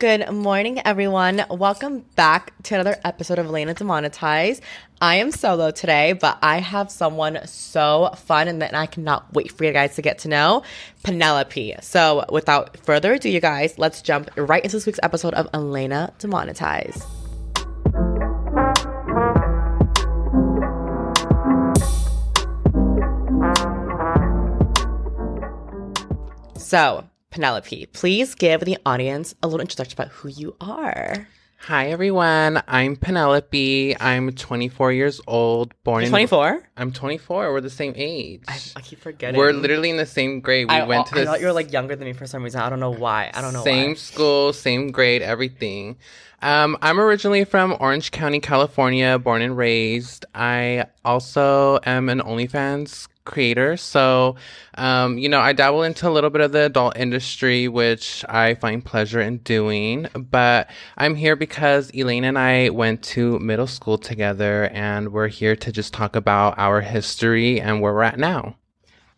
Good morning, everyone. Welcome back to another episode of Elena Demonetize. I am solo today, but I have someone so fun and that I cannot wait for you guys to get to know Penelope. So, without further ado, you guys, let's jump right into this week's episode of Elena Demonetize. So, Penelope, please give the audience a little introduction about who you are. Hi everyone, I'm Penelope. I'm 24 years old, born in 24? I'm 24. We're the same age. I, I keep forgetting. We're literally in the same grade. We I, went to I the thought you were like younger than me for some reason. I don't know why. I don't know same why. school, same grade, everything. Um, I'm originally from Orange County, California, born and raised. I also am an OnlyFans creator. So, um, you know, I dabble into a little bit of the adult industry, which I find pleasure in doing. But I'm here because Elaine and I went to middle school together, and we're here to just talk about our history and where we're at now.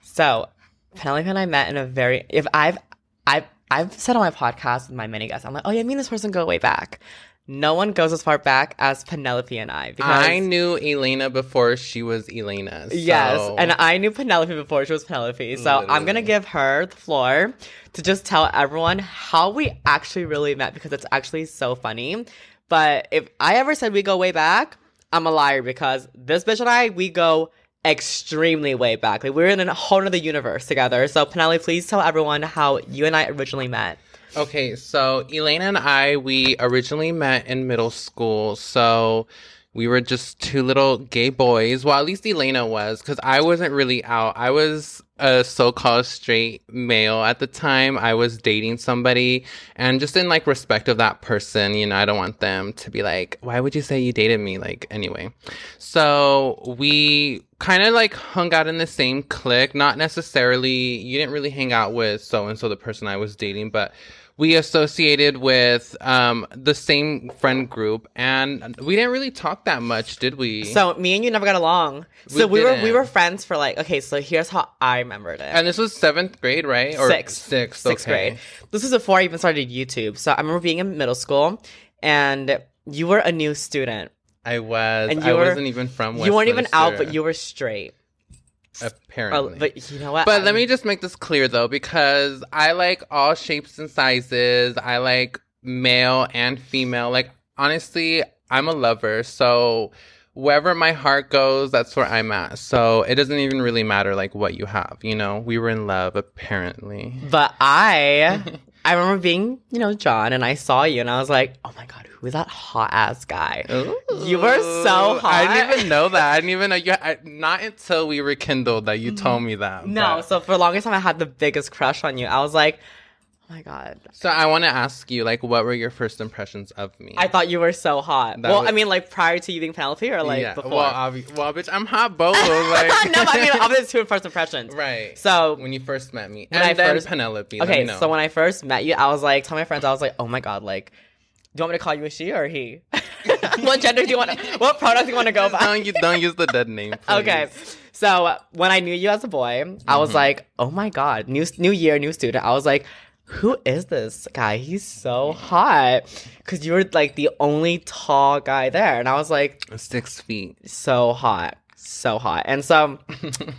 So, Penelope and I met in a very. If I've, I've, I've said on my podcast with my many guests, I'm like, oh yeah, me and this person go way back. No one goes as far back as Penelope and I because I knew Elena before she was Elena. Yes, and I knew Penelope before she was Penelope. So I'm gonna give her the floor to just tell everyone how we actually really met because it's actually so funny. But if I ever said we go way back, I'm a liar because this bitch and I we go extremely way back. Like we're in a whole other universe together. So Penelope, please tell everyone how you and I originally met. Okay, so Elena and I, we originally met in middle school. So we were just two little gay boys. Well, at least Elena was, because I wasn't really out. I was a so called straight male at the time. I was dating somebody, and just in like respect of that person, you know, I don't want them to be like, why would you say you dated me? Like, anyway. So we kind of like hung out in the same clique. Not necessarily, you didn't really hang out with so and so, the person I was dating, but we associated with um, the same friend group, and we didn't really talk that much, did we? So me and you never got along. So We we, were we didn't. were friends for like okay. So here's how I remembered it. and this was seventh grade, right? Or sixth, sixth, sixth okay. grade. This was before I even started YouTube. So I remember being in middle school, and you were a new student. I was. And I were- wasn't even from. you weren't even out, but you were straight. Apparently. Oh, but you know what? But let I'm- me just make this clear though, because I like all shapes and sizes. I like male and female. Like, honestly, I'm a lover. So, wherever my heart goes, that's where I'm at. So, it doesn't even really matter, like, what you have. You know, we were in love, apparently. But I, I remember being, you know, John, and I saw you, and I was like, oh my god, who is that hot ass guy? You were so hot. I didn't even know that. I didn't even know you. I, not until we rekindled that you told me that. No, but- so for the longest time, I had the biggest crush on you. I was like, my god, so I want to ask you, like, what were your first impressions of me? I thought you were so hot. That well, was- I mean, like prior to you being Penelope, or like yeah. before. Well, obvi- well, bitch, I'm hot both. Like, no, but I mean, obviously, two first impressions. right. So when you first met me, When and I then first- Penelope. let Okay, me know. so when I first met you, I was like, tell my friends, I was like, oh my god, like, do you want me to call you a she or a he? what gender do you want? to What product do you want to go by? don't you don't use the dead name. Please. Okay, so when I knew you as a boy, I Mm-hmm. was like, oh my god, new new year, new student. I was like, who is this guy? He's so hot because you were like the only tall guy there, and I was like, Six feet. so hot, so hot, and so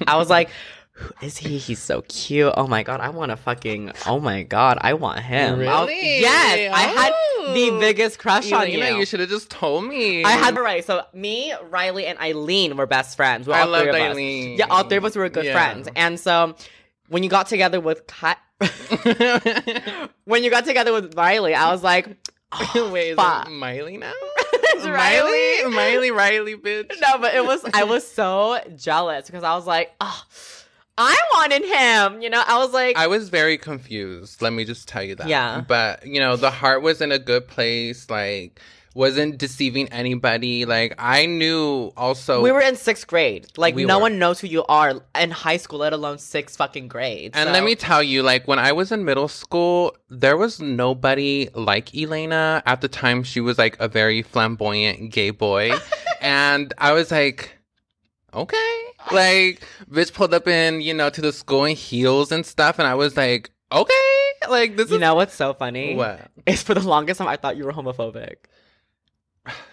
I was like. Who is he? He's so cute. Oh my god, I want to fucking. Oh my god, I want him. Really? yes, I had the Oh. biggest crush on you. you should have just told me. I had right. So me, Riley, and Eileen were best friends. We were I all loved of us. Eileen. Yeah, all three of us were good Yeah. friends. And so when you got together with Kat, when you got together with Riley, I was like, oh, Wait, is fuck. it Miley now? Riley. Miley, Miley, Riley, bitch. no, but it was I was so jealous because I was like, oh, I wanted him. You know, I was like, I was very confused. Let me just tell you that. Yeah. But you know, the heart was in a good place. Like, wasn't deceiving anybody. Like, I knew also. we were in sixth grade. Like We no were. one knows who you are in high school, let alone sixth fucking grade. And So- let me tell you, like when I was in middle school, there was nobody like Elena. At the time, she was like a very flamboyant gay boy. and I was like, okay. Like, bitch pulled up in, you know, to the school in heels and stuff. And I was like, okay. Like this You is know what's so funny? what. Is for the longest time I thought you were homophobic.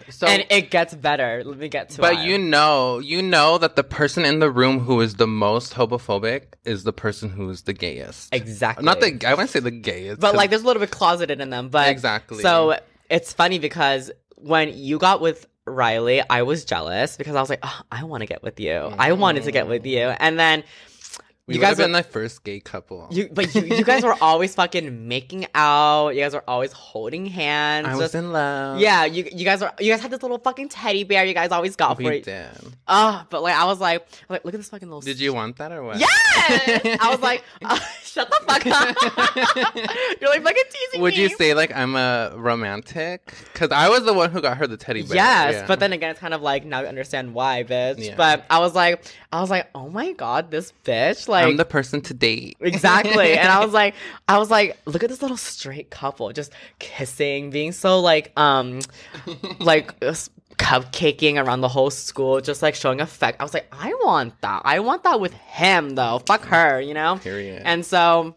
So, and it gets better. Let me get to it. but why. you know, you know that the person in the room who is the most homophobic is the person who's the gayest. exactly Not the I wouldn't say the gayest, but like there's a little bit closeted in them. But exactly. So it's funny because when you got with Riley, I was jealous because I was like, oh, I want to get with you. I wanted to get with mm. you, and then we you guys have been were- the first gay couple. you, but you, you guys were always fucking making out. You guys were always holding hands. I was just- in love. yeah, you you guys were you guys had this little fucking teddy bear. You guys always got for we it. did. Oh, but like I was like, like look at this fucking little. Did you want that or what? Yes. I was like, uh, shut the fuck up. You're like fucking teasing Would me. you say like I'm a romantic? Because I was the one who got her the teddy bear. Yes, yeah. but then again, it's kind of like now you understand why, bitch. Yeah. But I was like, I was like, oh my god, this bitch, like I'm the person to date. exactly. and I was like, I was like, look at this little straight couple just kissing, being so like, um, like cupcaking around the whole school, just like showing effect. I was like, I want that. I want that with him though. Fuck her, you know. Period. And so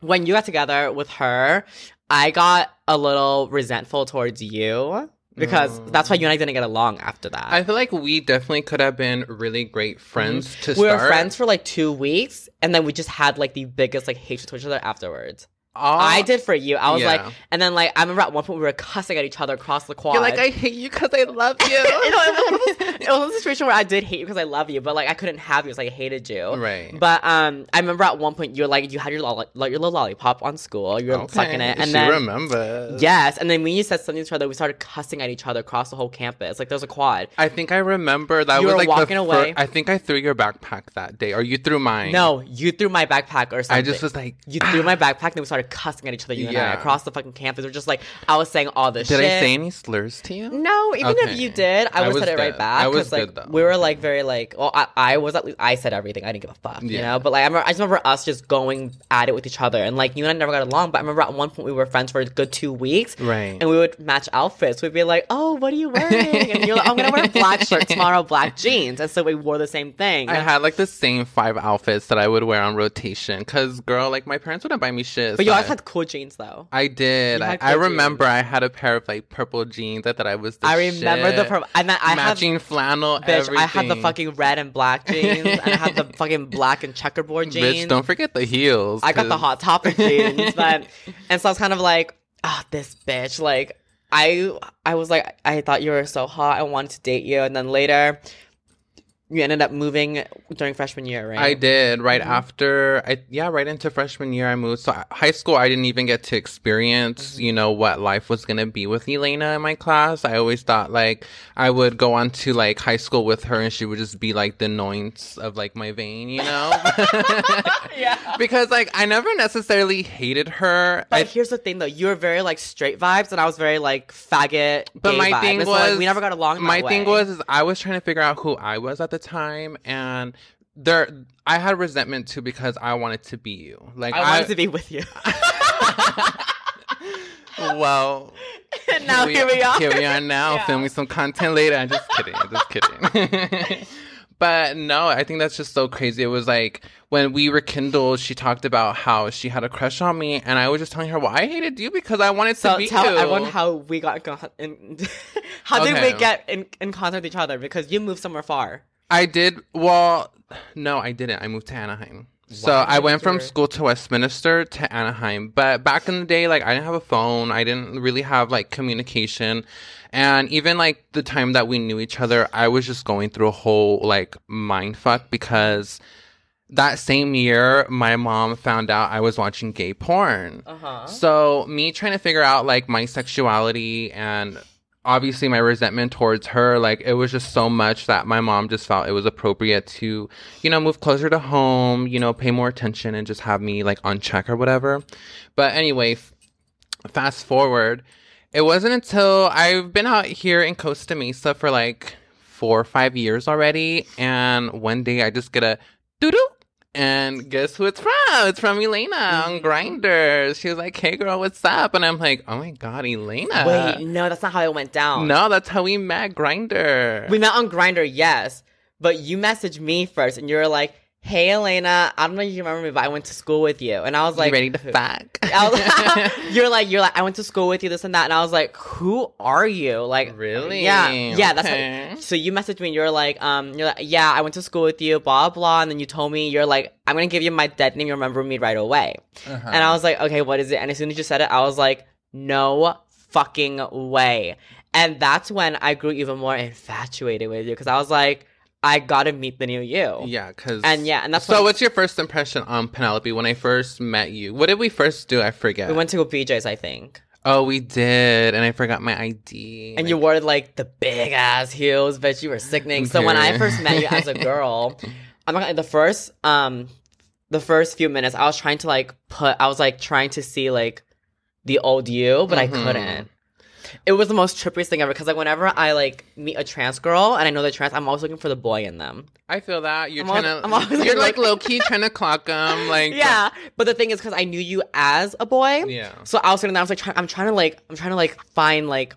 when you got together with her, I got a little resentful towards you because Mm. that's why you and I didn't get along after that. I feel like we definitely could have been really great friends to Mm-hmm. we start. were friends for like two weeks, and then we just had like the biggest like hatred towards each other afterwards. All- I did for you. I was yeah. like, and then like I remember at one point we were cussing at each other across the quad. You're like I hate you because I love you. you it was, it was a situation where I did hate you because I love you, but like I couldn't have you because I hated you. Right. But um, I remember at one point you were like you had your lolli- like your little lollipop on school. You were okay. sucking it, and she then remembers. yes, and then when you said something to each other, we started cussing at each other across the whole campus. Like there was a quad. I think I remember that You was were like walking away. Fir- I think I threw your backpack that day, or you threw mine. No, you threw my backpack or something. I just was like, You threw my backpack, and we started cussing at each other. You and I Yeah. across the fucking campus. We're just like, I was saying all this did shit. I say any slurs to you? No, even if you did, I I would was have said it right good. back. I was 'cause, like, good, though. We were like very like, well, I, I was at least I said everything. I didn't give a fuck, you Yeah. know. But like, I remember, I just remember us just going at it with each other, and like you and I never got along. But I remember at one point we were friends for a good two weeks, Right. and we would match outfits. We'd be like, "Oh, what are you wearing?" And you're like, oh, "I'm gonna wear a black shirt tomorrow, black jeans," and so we wore the same thing. I had like the same five outfits that I would wear on rotation. Cause girl, like my parents wouldn't buy me shit. but you I- had cool jeans though. I did. I, had I cool remember I had a pair of like purple jeans. I thought I was the I remember the shit. purple. I mean, I had matching flannel. bitch. I had the fucking red and black jeans, and I had the fucking black and checkerboard jeans. Bitch, don't forget the heels. I got the hot topic jeans, but and so I was kind of like, ah, this bitch. Like, I I was like, I thought you were so hot. I wanted to date you, and then later, you ended up moving during freshman year, right? I did right Mm-hmm. after I yeah right into freshman year I moved so high school I didn't even get to experience Mm-hmm. you know what life was gonna be with Elena in my class I always thought like I would go on to like high school with her and she would just be like the annoyance of like my vein you know yeah. Because like I never necessarily hated her But I here's the thing, though. You were very like straight vibes, and I was very like faggot. But my vibe. thing so, like, was we never got along. my thing was is I was trying to figure out who I was at the time and there I had resentment too because I wanted to be you like I wanted to be with you. well and now here we are. Here we are now, Yeah. filming some content later. I'm just kidding. I'm just kidding. but no, I think that's just so crazy. It was like when we rekindled, she talked about how she had a crush on me, and I was just telling her, "Well, I hated you because I wanted to So be tell you." everyone how we got in, in how did Okay. we get in, in contact with each other because you moved somewhere far. I did. Well, no, I didn't. I moved to Anaheim. So I went from school to Westminster to Anaheim. But back in the day, like I didn't have a phone. I didn't really have like communication. And even like the time that we knew each other, I was just going through a whole like mind fuck because that same year my mom found out I was watching gay porn. Uh huh. So me trying to figure out like my sexuality and obviously my resentment towards her, like it was just so much that my mom just felt it was appropriate to, you know, move closer to home, you know, pay more attention and just have me like on check or whatever. But anyway, f- fast forward, it wasn't until I've been out here in Costa Mesa for like four or five years already, and one day I just get a doo doo. And guess who it's from? It's from Elena on mm-hmm. Grindr. She was like, "Hey, girl, what's up?" And I'm like, "Oh my god, Elena!" Wait, no, that's not how it went down. no, that's how we met. Grindr. we met on Grindr, yes, but you messaged me first, and you were like, "Hey, Elena, I don't know if you remember me, but I went to school with you." And I was like, you ready to fuck? You're like, you're like, I went to school with you, this and that, and I was like, who are you? Like, Really? Yeah, yeah. That's Okay. what, so you messaged me, and you're like, um, you're like, yeah, I went to school with you, blah blah, and then you told me you're like, I'm gonna give you my dead name, you remember me right away, Uh-huh. and I was like, okay, what is it? And as soon as you said it, I was like, no fucking way, and that's when I grew even more infatuated with you because I was like, I gotta meet the new you. yeah, because And yeah, and that's so. What's your first impression on Penelope when I first met you? What did we first do? I forget. We went to go BJ's, I think. oh, we did, and I forgot my ID. And you wore like the big ass heels, but You were sickening. So when I first met you as a girl, I'm not gonna the first um the first few minutes I was trying to like put I was like trying to see like the old you, but I Mhm. couldn't. It was the most trippiest thing ever because like whenever I like meet a trans girl and I know they're trans, I'm always looking for the boy in them. I feel that you're I'm trying al- to. I'm always you're like like- low key trying to clock them. Like Yeah, but the thing is because I knew you as a boy, yeah. so I was sitting there. I was like, try- I'm trying to like, I'm trying to like find like,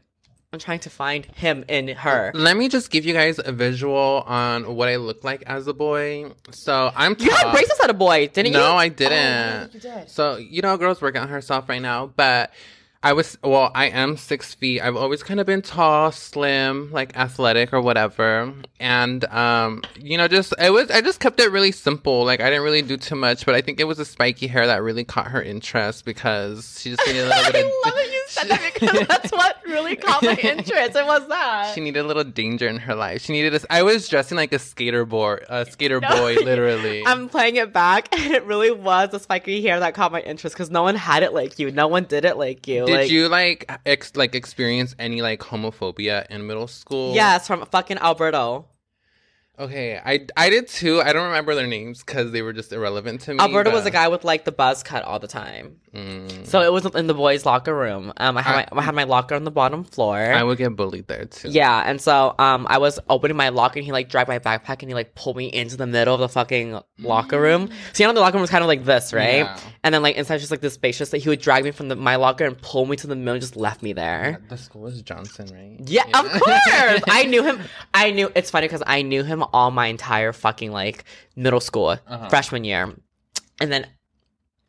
I'm trying to find him in her. Let me just give you guys a visual on what I look like as a boy. So I'm You had braces at a boy, didn't you? No, I Oh, didn't. you did. So you know, girl's working on herself right now, but I was well. I am six feet. I've always kind of been tall, slim, like athletic or whatever, and um, you know, just it was. I just kept it really simple. Like I didn't really do too much, but I think it was the spiky hair that really caught her interest because she just needed a little bit. I of, love that you said that because that's what really caught my interest. It was that. She needed a little danger in her life. She needed. A, I was dressing like a skater boy, a skater No. boy, literally. I'm playing it back, and it really was the spiky hair that caught my interest because no one had it like you. No one did it like you. Did like, you like ex- like experience any like homophobia in middle school? Yes, from fucking Alberto. Okay, I I did too. I don't remember their names because they were just irrelevant to me. Alberto was a guy with like the buzz cut all the time. Mm, So it was in the boys' locker room. Um, I had I- my I had my locker on the bottom floor. I would get bullied there too. Yeah, and so um, I was opening my locker, and he like dragged my backpack, and he like pulled me into the middle of the fucking locker room. So you know the locker room was kind of like this, right? Yeah. And then like inside just like this spacious, that he would drag me from the, my locker and pull me to the middle, and just left me there. The school was Johnson, right? Yeah, of course. I knew him. I knew it's funny because I knew him all my entire fucking like middle school, Uh-huh. freshman year, and then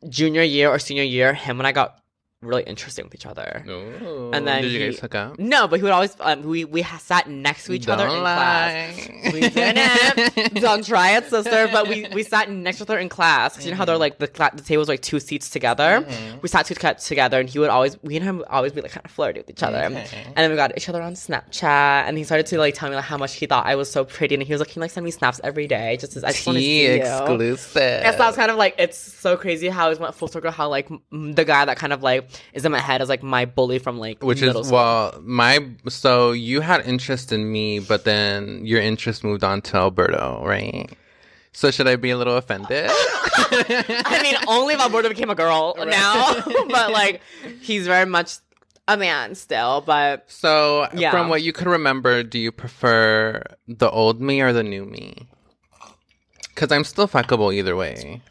junior year or senior year, him and I got really interesting with each other. Ooh. And then did you he- guys hook up? No, but he would always um, we we sat next to each other in Don't class. lie. We didn't. Don't try it, sister. But we, we sat next to each other in class. 'Cause you know how they're like the cla- the tables like two seats together. Mhm. We sat two together, and he would always we and him would always be like kind of flirty with each other. Okay. And then we got each other on Snapchat, and he started to like tell me like how much he thought I was so pretty, and he was like, "Can you like send me snaps every day? Just as, I just want to see you." exclusive. Yes, that was kind of like it's so crazy how it went full circle. How like the guy that kind of like is in my head as like my bully from like Which is school. well, my so you had interest in me, but then your interest moved on to Alberto, right? So should I be a little offended? I mean, only if Alberto became a girl Right. now, but like he's very much a man still. But So, Yeah. from what you could remember, do you prefer the old me or the new me? Because I'm still fuckable either way.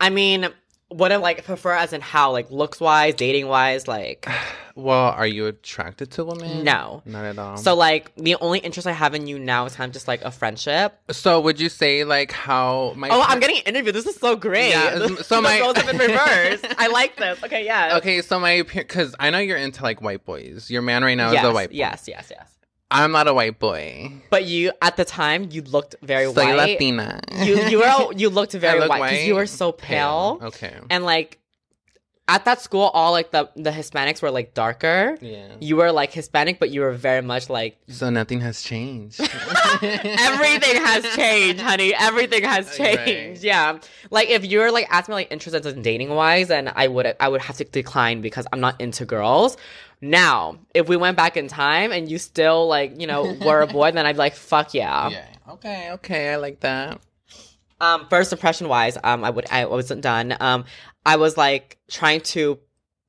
I mean, what I like prefer as in how like looks wise, dating wise, like Well, are you attracted to women? no. Not at all. So like the only interest I have in you now is kind of just like a friendship. so would you say like how my Oh, I'm getting interviewed. This is so great. Yeah, so my- roles have been reversed. I like this. Okay, yeah. Okay, so my because I know you're into like white boys. Your man right now yes, is a white boy. yes, yes, yes. I'm not a white boy. But you at the time you looked very Soy white. Latina. You you were you looked very white because you were so pale. Okay. and like at that school all like the the hispanics were like darker Yeah. you were like hispanic but you were very much like So nothing has changed. everything has changed honey everything has Right. changed yeah like if you're like asking me like interested in dating wise then i would i would have to decline because i'm not into girls now if we went back in time and you still like you know were a boy then i'd be like fuck yeah, yeah. Okay. Okay. I like that. Um first impression wise um i would i wasn't done um i was like trying to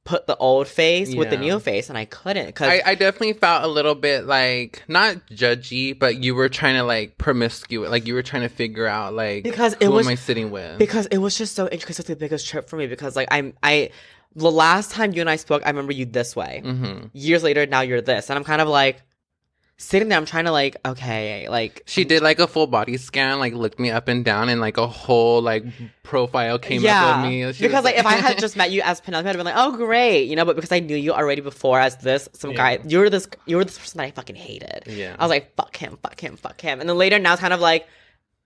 put the old face with the new face and i couldn't because I, I definitely felt a little bit like not judgy, but you were trying to like promiscuous, like you were trying to figure out like Because it who was- am I sitting with? because it was just so interesting. It's the biggest trip for me because like I'm I the last time you and I spoke, I remember you this way. hmm Years later, now you're this, and I'm kind of like, sitting there, I'm trying to like, okay, like She did like a full body scan, like looked me up and down, and like a whole like profile came up with me. She because like if I had just met you as Penelope, I'd have been like, oh great, you know. But because I knew you already before as this some Yeah. guy, you were this you were this person that I fucking hated. Yeah. I was like, fuck him, fuck him, fuck him. And then later now it's kind of like,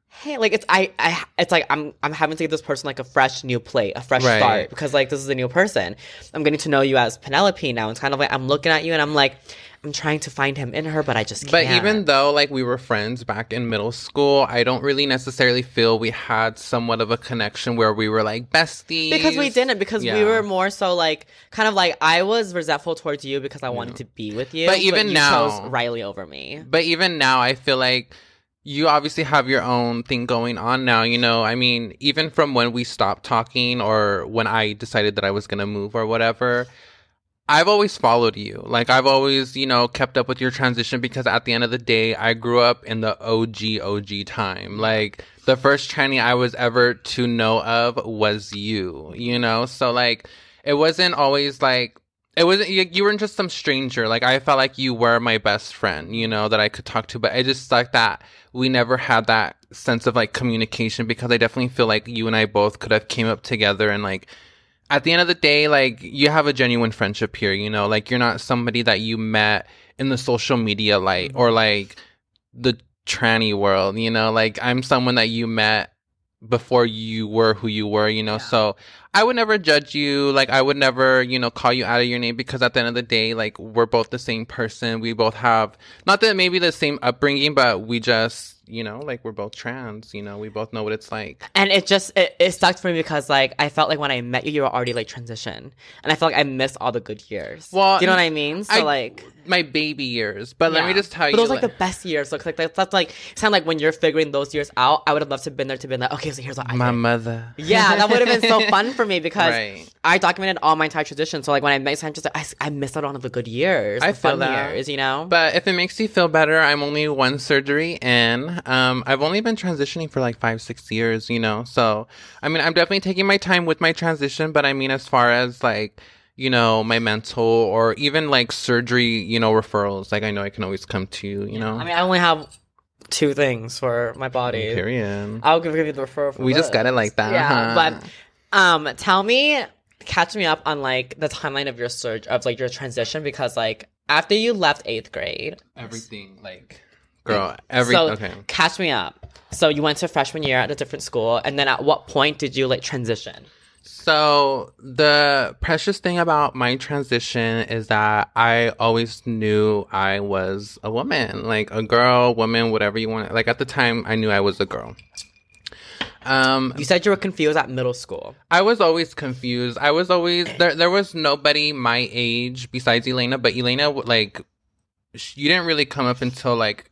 hey, like it's I I it's like I'm I'm having to give this person like a fresh new plate, a fresh Right. start because like this is a new person. I'm getting to know you as Penelope now. It's kind of like I'm looking at you and I'm like, I'm trying to find him in her, but I just can't. But even though like we were friends back in middle school, I don't really necessarily feel we had somewhat of a connection where we were like besties. because we didn't because we were more so like kind of like I was resentful towards you because I wanted to be with you. But even you now- chose Riley over me. But even now, I feel like you obviously have your own thing going on now. You know, I mean, even from when we stopped talking or when I decided that I was going to move or whatever, I've always followed you. Like, I've always, you know, kept up with your transition because at the end of the day, I grew up in the OG, OG time. Like, the first tranny I was ever to know of was you, you know? So, like, it wasn't always like, it wasn't you, you weren't just some stranger. Like i felt like you were my best friend you know that i could talk to. But i just like that we never had that sense of like communication because i definitely feel like you and i both could have came up together and like at the end of the day like you have a genuine friendship here you know? Like you're not somebody that you met in the social media light or like the tranny world you know? Like i'm someone that you met before you were who you were you know? Yeah. so I would never judge you. Like I would never, you know, call you out of your name because at the end of the day, like we're both the same person. We both have not that maybe the same upbringing, but we just, you know, like we're both trans. You know, we both know what it's like. And it just it, it sucked for me because like I felt like when I met you, you were already like transition, and I felt like I missed all the good years. Well, Do you know what I mean? So I- like. My baby years, but let me just tell but you, those like like- the best years. So, like that's, that's like sound like when you're figuring those years out. I would have loved to have been there to be like, okay, so here's what I my did. mother. Yeah, that would have been so fun for me because Right. I documented all my entire transition. So like when I met you, I'm just like, I, I missed out on the good years, I the feel fun that. years, you know. But if it makes you feel better, I'm only one surgery in. Um, I've only been transitioning for like five, six years, you know. So, I mean, I'm definitely taking my time with my transition. But I mean, as far as like, you know, my mental or even like surgery, you know, referrals, like I know I can always come to you, you know. I mean, I only have two things for my body. Period. I'll give, give you the referral. For We just got it like that, Yeah, huh? but um, tell me, catch me up on like the timeline of your surge of like your transition because like after you left eighth grade, Everything, like, girl, every so okay. catch me up. So you went to freshman year at a different school, and then at what point did you like transition? So the precious thing about my transition is that I always knew I was a woman, like a girl, woman, whatever you want. Like at the time, I knew I was a girl. Um, You said you were confused at middle school. I was always confused. I was always there. There was nobody my age besides Elena, but Elena, like, you didn't really come up until like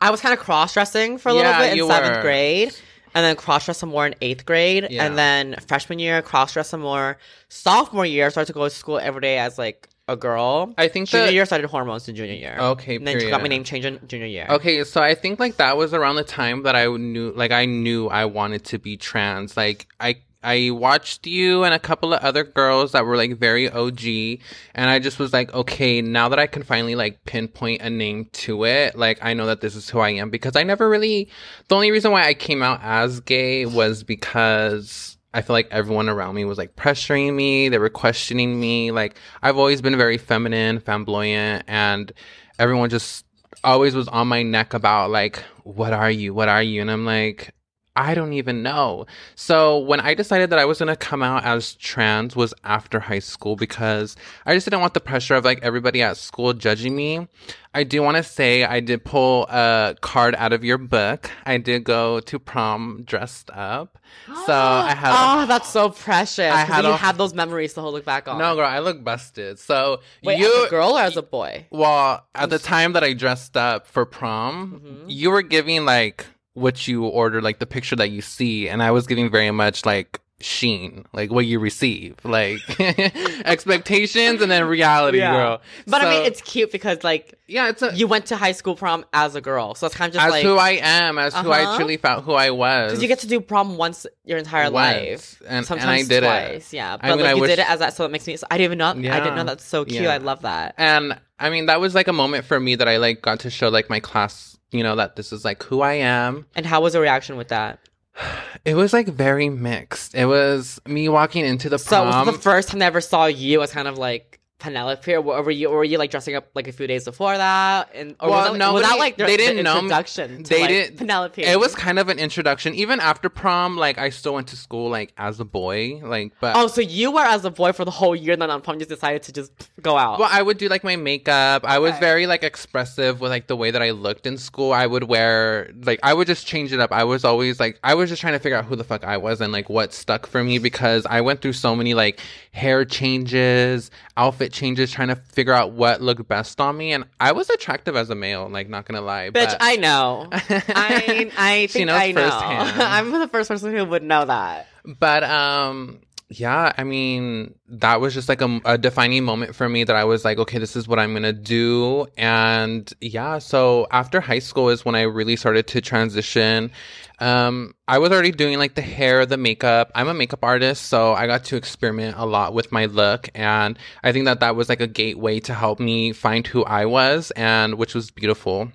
I was kind of cross dressing for a little Yeah, bit in seventh were. grade, and then cross dressed some more in eighth grade, Yeah. and then freshman year cross dressed some more. Sophomore year started to go to school every day as like a girl. I think junior the- year started hormones in junior year. Okay, and then she got my name changed in junior year. Okay, so I think like that was around the time that I knew like I knew I wanted to be trans. Like I I watched you and a couple of other girls that were like very OG and I just was like, okay, now that I can finally like pinpoint a name to it, like I know that this is who I am because I never really the only reason why I came out as gay was because I feel like everyone around me was like pressuring me, they were questioning me. Like I've always been very feminine, flamboyant and everyone just always was on my neck about like what are you? What are you? And i'm like i don't even know so when i decided that i was going to come out as trans was after high school because i just didn't want the pressure of like everybody at school judging me i do want to say i did pull a card out of your book i did go to prom dressed up so i had oh, that's so precious. I had you a- have those memories to look back on. no girl i look busted so Wait, you as a girl or as a boy? Well, at the time that I dressed up for prom, Mhm. you were giving like what you order, like the picture that you see, and I was giving very much like sheen, like what you receive, like expectations and then reality, girl. But I mean, it's cute because like yeah, it's a, you went to high school prom as a girl, so it's kind of just as like who I am, as who I Uh-huh. truly felt who I was. because you get to do prom once your entire Once. life, And- and sometimes I did it. twice. Yeah, but I mean, like I you wish- did it as that, so it makes me. I didn't even know. I didn't know that's so cute. Yeah. I love that. And I mean, that was like a moment for me that I like got to show like my class, you know, that this is like who I am. And how was the reaction with that? It was like very mixed. It was me walking into the So was prom. it the first time they ever saw you I was kind of like Penelope, or were you, or were you like dressing up like a few days before that? And or Well, was, that, was that like their, they didn't know me. introduction? They like, didn't- Penelope. it was kind of an introduction. Even after prom, like I still went to school like as a boy, like but Oh, so you were as a boy for the whole year, and then on prom you just decided to just go out. Well, I would do like my makeup. I was Okay. very like expressive with like the way that I looked in school. I would wear like I would just change it up. I was always like I was just trying to figure out who the fuck I was and like what stuck for me because I went through so many like hair changes, outfit changes, trying to figure out what looked best on me. And I was attractive as a male, like not gonna lie. Bitch, but- I know. I I She knows I know. firsthand. I'm the first person who would know that. But um yeah, I mean, that was just like a, a defining moment for me that I was like, okay, this is what I'm gonna do. And yeah, so after high school is when I really started to transition. Um, I was already doing like the hair, the makeup. I'm a makeup artist, so I got to experiment a lot with my look. And I think that that was like a gateway to help me find who I was, and which was beautiful.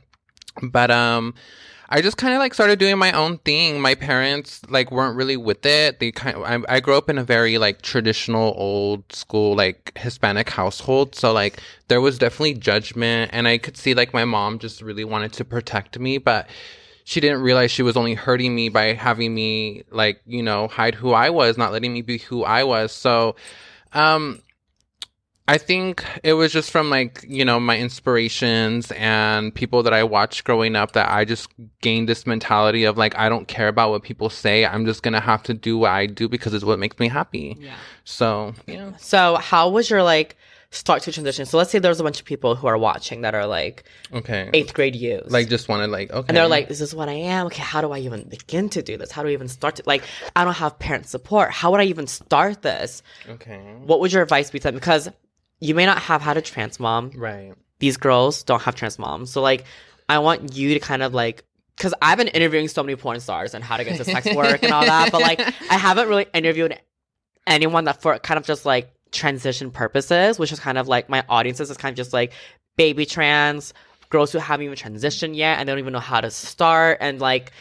But um, I just kind of like started doing my own thing. My parents like weren't really with it. They kind of, I, I grew up in a very like traditional old school like Hispanic household. So like there was definitely judgment and I could see like my mom just really wanted to protect me, but she didn't realize she was only hurting me by having me like, you know, hide who I was, not letting me be who I was. So, um, I think it was just from like, you know, my inspirations and people that I watched growing up that I just gained this mentality of like, I don't care about what people say. I'm just going to have to do what I do because it's what makes me happy. Yeah. So, yeah. So how was your like start to transition? So let's say there's a bunch of people who are watching that are like Okay. eighth grade youth. Like, just wanted like, okay. and they're like, "This is what I am. Okay, how do I even begin to do this? How do I even start to like? I don't have parent support. How would I even start this? okay. What would your advice be to them? Because you may not have had a trans mom. Right. These girls don't have trans moms. So like, I want you to kind of like, because I've been interviewing so many porn stars and how to get to sex work and all that, but like, I haven't really interviewed anyone that for kind of just like transition purposes, which is kind of like my audiences is kind of just like baby trans girls who haven't even transitioned yet and they don't even know how to start and like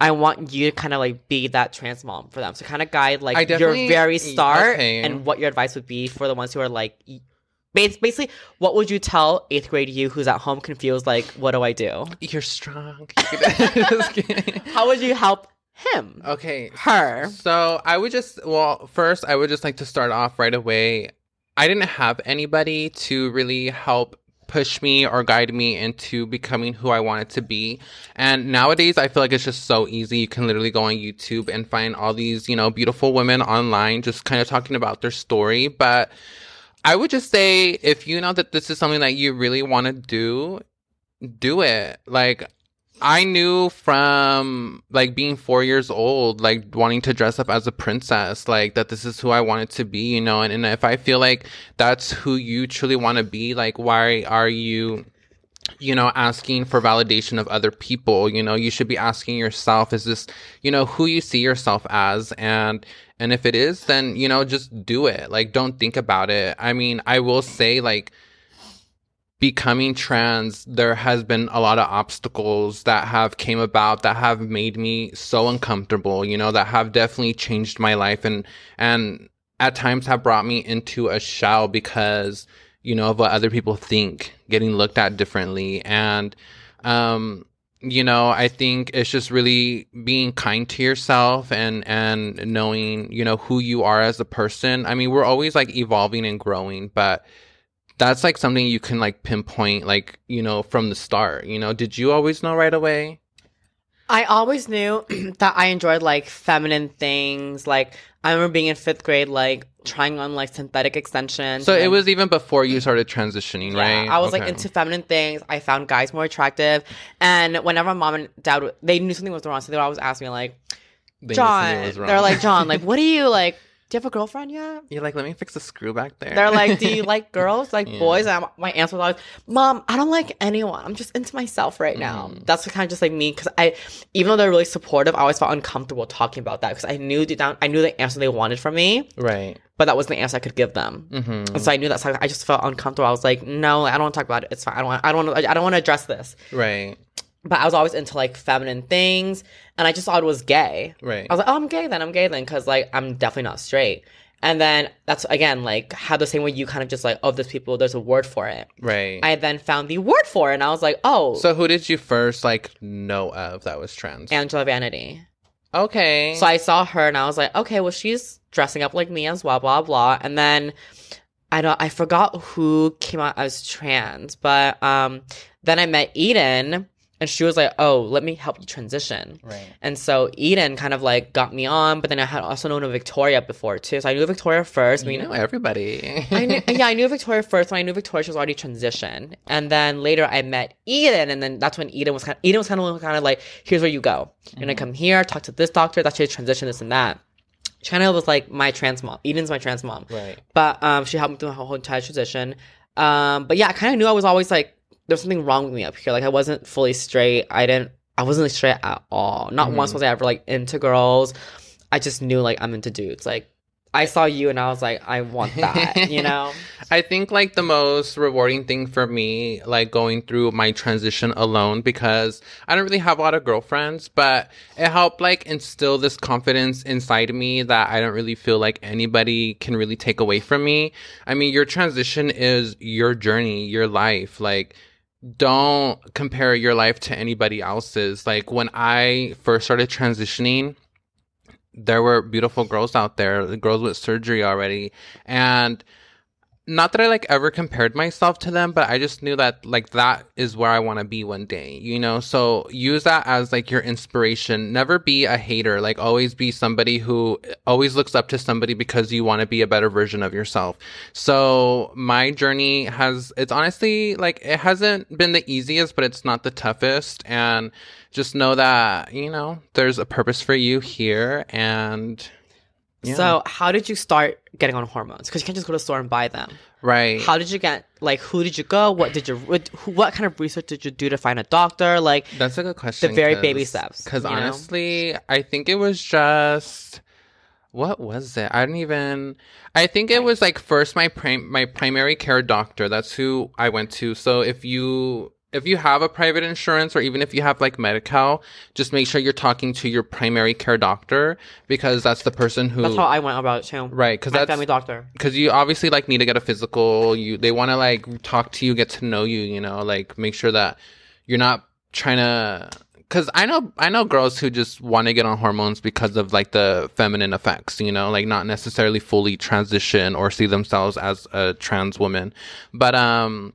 I want you to kind of like be that trans mom for them. So kind of guide like your very start okay. and what your advice would be for the ones who are like basically what would you tell eighth grade you who's at home confused like what do I do? You're strong. How would you help him? Okay. Her. So I would just, well, first, I would just like to start off right away. I didn't have anybody to really help push me or guide me into becoming who I wanted to be. And nowadays, I feel like it's just so easy. You can literally go on YouTube and find all these, you know, beautiful women online just kind of talking about their story. But I would just say if you know that this is something that you really want to do, do it. Like, I knew from like being four years old, like wanting to dress up as a princess, like that this is who I wanted to be, you know. And, and if I feel like that's who you truly want to be, like, why are you, you know, asking for validation of other people? You know, you should be asking yourself, is this, you know, who you see yourself as? And, and if it is, then, you know, just do it. Like, don't think about it. I mean, I will say, like, becoming trans there has been a lot of obstacles that have came about that have made me so uncomfortable you know that have definitely changed my life and and at times have brought me into a shell because you know of what other people think getting looked at differently. And um you know i think it's just really being kind to yourself and and knowing you know who you are as a person. I mean we're always like evolving and growing but that's like something you can like pinpoint like you know from the start you know did you always know right away I always knew that I enjoyed like feminine things. Like I remember being in fifth grade, like trying on like synthetic extensions. so it was even before you started transitioning Yeah, right I was like into feminine things. I found guys more attractive, and whenever my mom and dad they knew something was wrong, so they would always ask me like, They John. knew it was wrong. They're like, John, like, what are you like? Do you have a girlfriend yet? You're like, let me fix the screw back there. They're like, do you like girls, like Yeah. boys? And I'm- my answer was always, Mom, I don't like anyone. I'm just into myself right now. Mm. That's kind of just like me because I, even though they're really supportive, I always felt uncomfortable talking about that because I knew down, I knew the answer they wanted from me, right. but that wasn't the answer I could give them. Mm-hmm. And so I knew that. So I just felt uncomfortable. I was like, no, I don't want to talk about it. It's fine. I don't want. I don't want. I don't want to address this. Right. But I was always into like feminine things, and I just thought it was gay. Right. I was like, oh, I'm gay then. I'm gay then because like I'm definitely not straight. And then that's again like how the same way you kind of just like, oh, there's people, there's a word for it. right. I then found the word for it, and I was like, oh, so who did you first like know of that was trans? Angela Vanity. okay. So I saw her, and I was like, okay, well, she's dressing up like me as well, blah blah. And then I don't, I forgot who came out as trans, but um, then I met Eden, and she was like, oh, let me help you transition. right. And so Eden kind of like got me on, but then I had also known Victoria before too. So I knew Victoria first. You We know everybody. I knew, yeah, I knew Victoria first. When I knew Victoria, she was already transitioned, and then later I met Eden, and then that's when Eden was kind. Of, Eden was kind of kind of like, here's where you go. You're gonna come here, talk to this doctor. That's your transition, this and that. She kind of was like my trans mom. Eden's my trans mom, right. but um, she helped me through the whole entire transition. Um, but yeah, I kind of knew I was always like, there's something wrong with me up here. Like I wasn't fully straight. I didn't. I wasn't like, straight at all. Not Mhm. once was I ever like into girls. I just knew like I'm into dudes. Like I saw you and I was like, I want that. you know. I think like the most rewarding thing for me, like going through my transition alone, because I don't really have a lot of girlfriends, but it helped like instill this confidence inside me that I don't really feel like anybody can really take away from me. I mean, your transition is your journey, your life. Like, don't compare your life to anybody else's. Like, when I first started transitioning, there were beautiful girls out there, the girls with surgery already. And not that I like ever compared myself to them, but I just knew that like that is where I want to be one day, you know? So use that as like your inspiration. Never be a hater. Like always be somebody who always looks up to somebody because you want to be a better version of yourself. So my journey has, it's honestly like, it hasn't been the easiest, but it's not the toughest. And just know that, you know, there's a purpose for you here and Yeah. So how did you start getting on hormones? Because you can't just go to the store and buy them. right. How did you get? Like, who did you go? What did you? What, who, what kind of research did you do to find a doctor? Like, That's a good question. the very baby steps, Because you know? honestly, I think it was just what was it? I didn't even. I think it was like first my prim- my primary care doctor. That's who I went to. So if you if you have a private insurance or even if you have like Medi-Cal, just make sure you're talking to your primary care doctor because that's the person who that's how I went about it too. right because that's family doctor. because you obviously like need to get a physical you they want to like talk to you get to know you you know like make sure that you're not trying to because i know i know girls who just want to get on hormones because of like the feminine effects you know like not necessarily fully transition or see themselves as a trans woman but um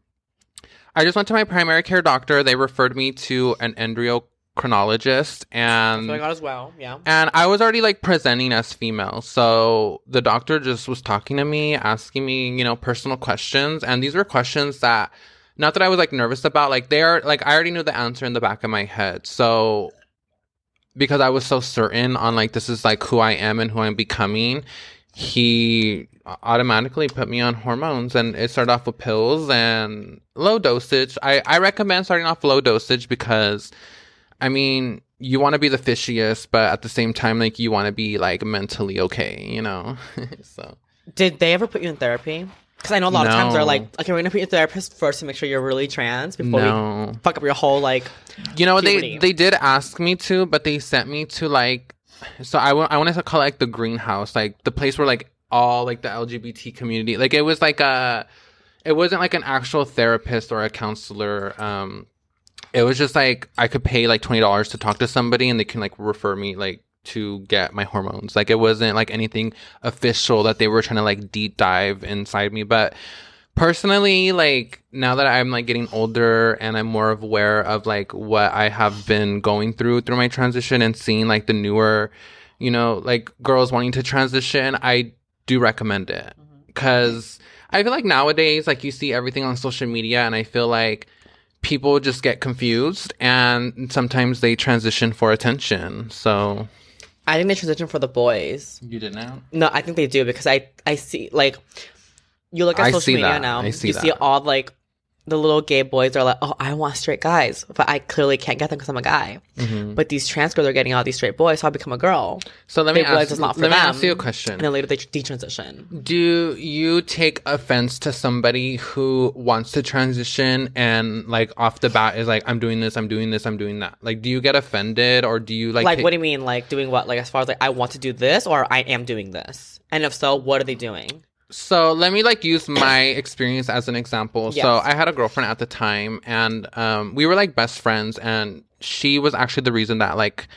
i just went to my primary care doctor they referred me to an endocrinologist and So I got as well. Yeah. and I was already like presenting as female. So the doctor just was talking to me, asking me, you know, personal questions. And these were questions that, not that I was like nervous about, like they are, like I already knew the answer in the back of my head. So because I was so certain on like, this is like who I am and who I'm becoming, he automatically put me on hormones and it started off with pills and low dosage. I, I recommend starting off low dosage because I mean, you want to be the fishiest, but at the same time, like you want to be like mentally okay, you know. so Did they ever put you in therapy? Because I know a lot of times they're like, okay, we're gonna put you in therapist first to make sure you're really trans before no, we fuck up your whole like. you know puberty. they they did ask me to, but they sent me to like, so I wa- I wanted to call it like the greenhouse, like the place where like all like the LGBT community, like it was like a, it wasn't like an actual therapist or a counselor. Um, it was just like I could pay like twenty dollars to talk to somebody, and they can like refer me like to get my hormones. Like it wasn't like anything official that they were trying to like deep dive inside me. But personally, like now that I'm like getting older and I'm more aware of like what I have been going through through my transition and seeing like the newer, you know, like girls wanting to transition, I do recommend it mm-hmm. because I feel like nowadays, like you see everything on social media, and I feel like people just get confused and sometimes they transition for attention. So I think they transition for the boys. You did not. Know? No, I think they do because I I see like you look at I social media that. now. I see you see all like the little gay boys are like, oh, I want straight guys, but I clearly can't get them because I'm a guy. Mhm. But these trans girls are getting all these straight boys, so I become a girl, So let me They realize ask. it's not for let me ask you a question. and then later they detransition. Do you take offense to somebody who wants to transition and like off the bat is like, I'm doing this, I'm doing this, I'm doing that? Like, do you get offended or do you like, Like, take- what do you mean? Like doing what? Like as far as like I want to do this or I am doing this, and if so, what are they doing? So let me like use my experience as an example. So I had a girlfriend at the time and um we were like best friends and she was actually the reason that like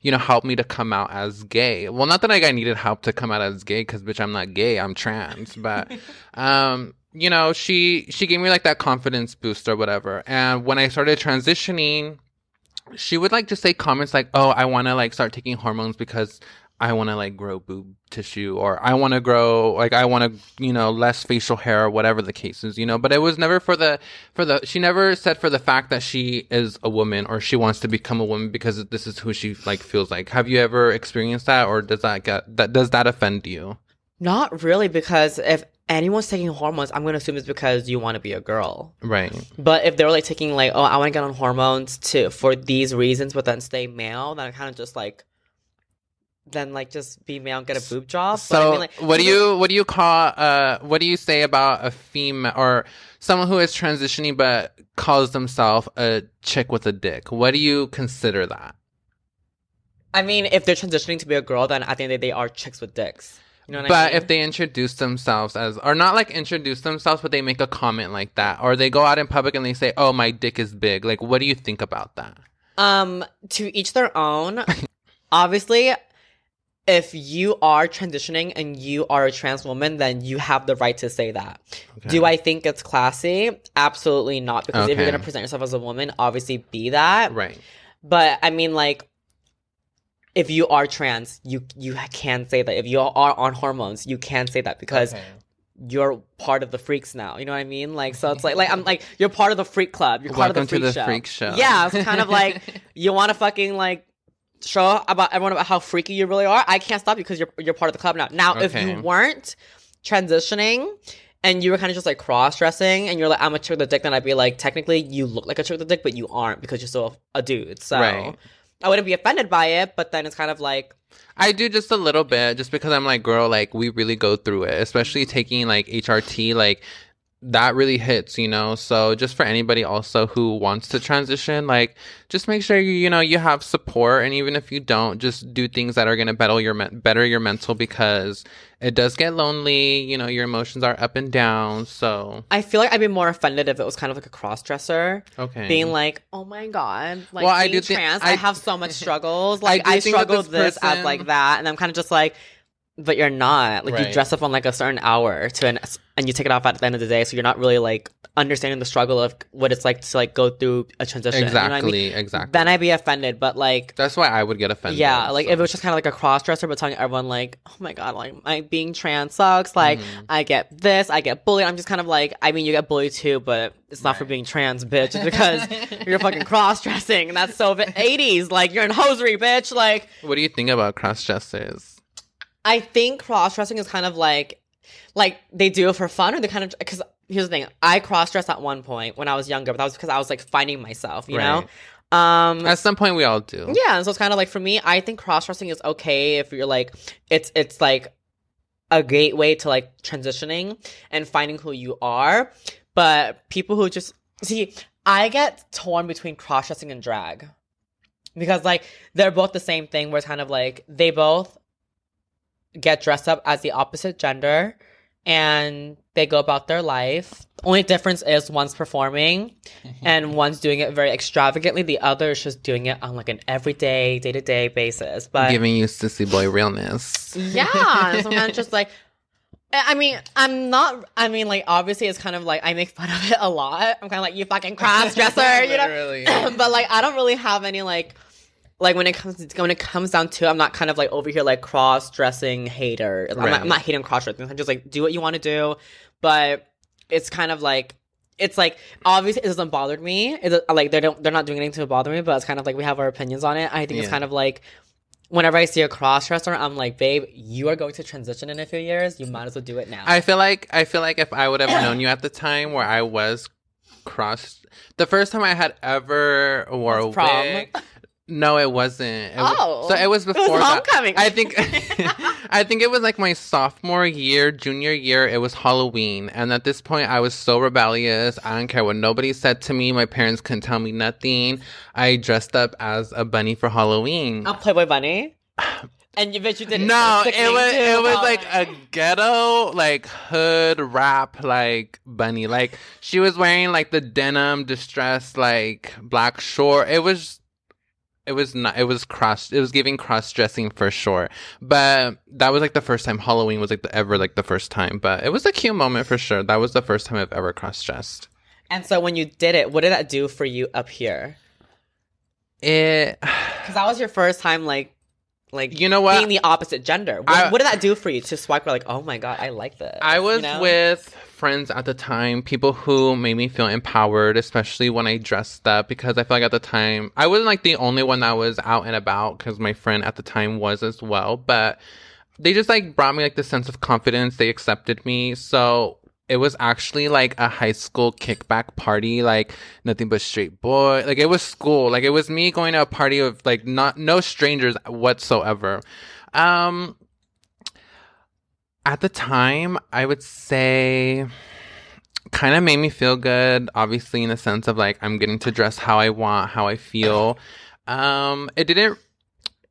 you know helped me to come out as gay. Well, not that like I needed help to come out as gay cuz bitch I'm not gay, I'm trans, but um you know, she she gave me like that confidence boost or whatever. And when I started transitioning, she would like just say comments like, "Oh, I want to like start taking hormones because I want to like grow boob tissue or I want to grow like I want to, you know, less facial hair or whatever the case is, you know, but it was never for the for the she never said for the fact that she is a woman or she wants to become a woman because this is who she like feels like. Have you ever experienced that or does that get that does that offend you? Not really, because if anyone's taking hormones, I'm gonna assume it's because you want to be a girl. Right. But if they're like taking like, oh, I want to get on hormones to for these reasons, but then stay male, then I kind of just like, then like just be male and get a boob job. But I So mean, like, what do you what do you call uh what do you say about a female or someone who is transitioning but calls themselves a chick with a dick? What do you consider that? I mean, if they're transitioning to be a girl, then at the end of the day, they are chicks with dicks. You know what I But mean? if they introduce themselves as or not like introduce themselves but they make a comment like that or they go out in public and they say, "Oh, my dick is big." Like what do you think about that? Um, to each their own. Obviously, if you are transitioning and you are a trans woman, then you have the right to say that. Do I think it's classy? Absolutely not. Because if you're gonna present yourself as a woman, obviously be that. Right. But I mean, like, if you are trans, you you can say that. If you are on hormones, you can say that because Okay. you're part of the freaks now. You know what I mean? Like, so it's like, like I'm like you're part of the freak club. You're part Welcome of the freak the show. freak show. Yeah, it's kind of like you want to fucking like show about everyone about how freaky you really are. I can't stop you because you're you're part of the club now. Now, if you weren't transitioning. And you were kind of just like cross dressing, and you're like, I'm a chick with a dick. Then I'd be like, technically, you look like a chick with a dick, but you aren't because you're still a dude. So Right. I wouldn't be offended by it, but then it's kind of like, I do just a little bit, just because I'm like, girl, like we really go through it, especially taking like HRT, like that really hits, you know. So just for anybody also who wants to transition, like just make sure you you know you have support, and even if you don't, just do things that are gonna better your better your mental because it does get lonely. You know, your emotions are up and down. So I feel like I'd be more offended if it was kind of like a cross dresser. okay, being like, "Oh my god, like Well, I do trans, I, I- have so much struggles. Like I, think that struggle this this, as like that, and I'm kind of just like, but you're not. Like Right. you dress up on like a certain hour to an, and you take it off at the end of the day, so you're not really like understanding the struggle of what it's like to like go through a transition. you know I exactly, mean? exactly. Then I'd be offended, but like. That's why I would get offended. Yeah, like so. if it was just kind of like a cross dresser, but telling everyone like, "Oh my god, like my being trans sucks." Like Mm-hmm. I get this, I get bullied. I'm just kind of like, I mean, you get bullied too, but it's not for being trans, bitch. It's because you're fucking cross dressing, and that's so 80s. Like you're in hosiery, bitch. Like What do you think about cross dressers? I think cross dressing is kind of like, like they do it for fun, or they kind of because here's the thing: I cross dressed at one point when I was younger, but that was because I was like finding myself, you know. Um, At some point, we all do. Yeah, and so it's kind of like for me, I think cross dressing is okay if you're like it's it's like a gateway to like transitioning and finding who you are. But people who just see, I get torn between cross dressing and drag because like they're both the same thing. Where it's kind of like they both get dressed up as the opposite gender and they go about their life. Only difference is one's performing and one's doing it very extravagantly. The other is just doing it on like an everyday, day to day basis. But Giving you sissy boy realness. yeah, so I'm just like, I mean, I'm not. I mean, like, obviously, it's kind of like I make fun of it a lot. I'm kind of like, you fucking cross dresser, you know. But like, I don't really have any like, like when it comes when it comes down to, it, I'm not kind of like over here like cross dressing hater. I'm, not, I'm not hating cross dressing. I'm just like, do what you want to do, but it's kind of like. It's like obviously it doesn't bother me. It's like they don't they're not doing anything to bother me, but it's kind of like we have our opinions on it. I think it's kind of like whenever I see a cross dresser, I'm like, babe, you are going to transition in a few years. You might as well do it now. I feel like I feel like if I would have known you at the time where I was cross the first time I had ever wore a wig. No, it wasn't. It Oh. so it was before It was before that. I think, I think it was like my sophomore year, junior year. It was Halloween, and at this point, I was so rebellious. I don't care what nobody said to me. My parents couldn't tell me nothing. I dressed up as a bunny for Halloween. I'm Playboy Bunny. And you bet you did it. No, it was it was like a ghetto like hood rap like bunny. Like she was wearing like the denim distressed like black short. It was it was not it was cross it was giving cross dressing for sure. But that was like the first time Halloween was like the ever like the first time. But it was a cute moment for sure. That was the first time I've ever cross dressed. And so when you did it, what did that do for you up here? It Because that was your first time, like, like You know what? being the opposite gender. What, I- what did that do for you to swipe? Like, oh my god, I like this. I was you know? with friends at the time, people who made me feel empowered, especially when I dressed up, because I feel like at the time I wasn't like the only one that was out and about, because my friend at the time was as well. But they just like brought me like the sense of confidence. They accepted me, so it was actually like a high school kickback party, like nothing but straight boy. Like it was school, like it was me going to a party of like not no strangers whatsoever. Um, at the time, I would say kind of made me feel good, obviously in the sense of like I'm getting to dress how I want, how I feel. Um it didn't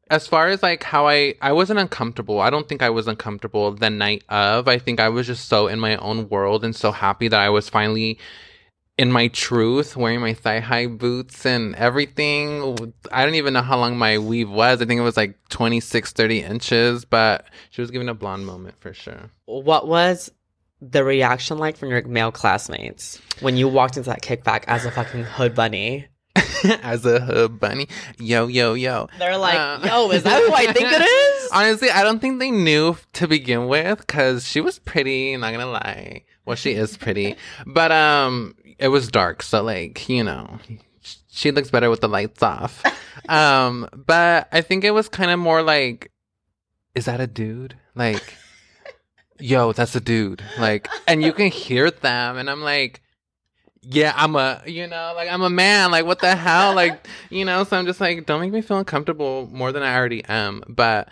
as far as like how I I wasn't uncomfortable. I don't think I was uncomfortable the night of. I think I was just so in my own world and so happy that I was finally in my truth, wearing my thigh high boots and everything. I don't even know how long my weave was. I think it was like 26, 30 inches, but she was giving a blonde moment for sure. What was the reaction like from your male classmates when you walked into that kickback as a fucking hood bunny? As a hood bunny. Yo, yo, yo. They're like, Uh, yo, is that who I think it is? Honestly, I don't think they knew to begin with because she was pretty, not gonna lie. Well, she is pretty. but um it was dark, so like, you know, she looks better with the lights off. um, but I think it was kind of more like, is that a dude? Like, yo, that's a dude. Like, and you can hear them, and I'm like, yeah, I'm a, you know, like I'm a man. Like, what the hell? Like, you know, so I'm just like, don't make me feel uncomfortable more than I already am. But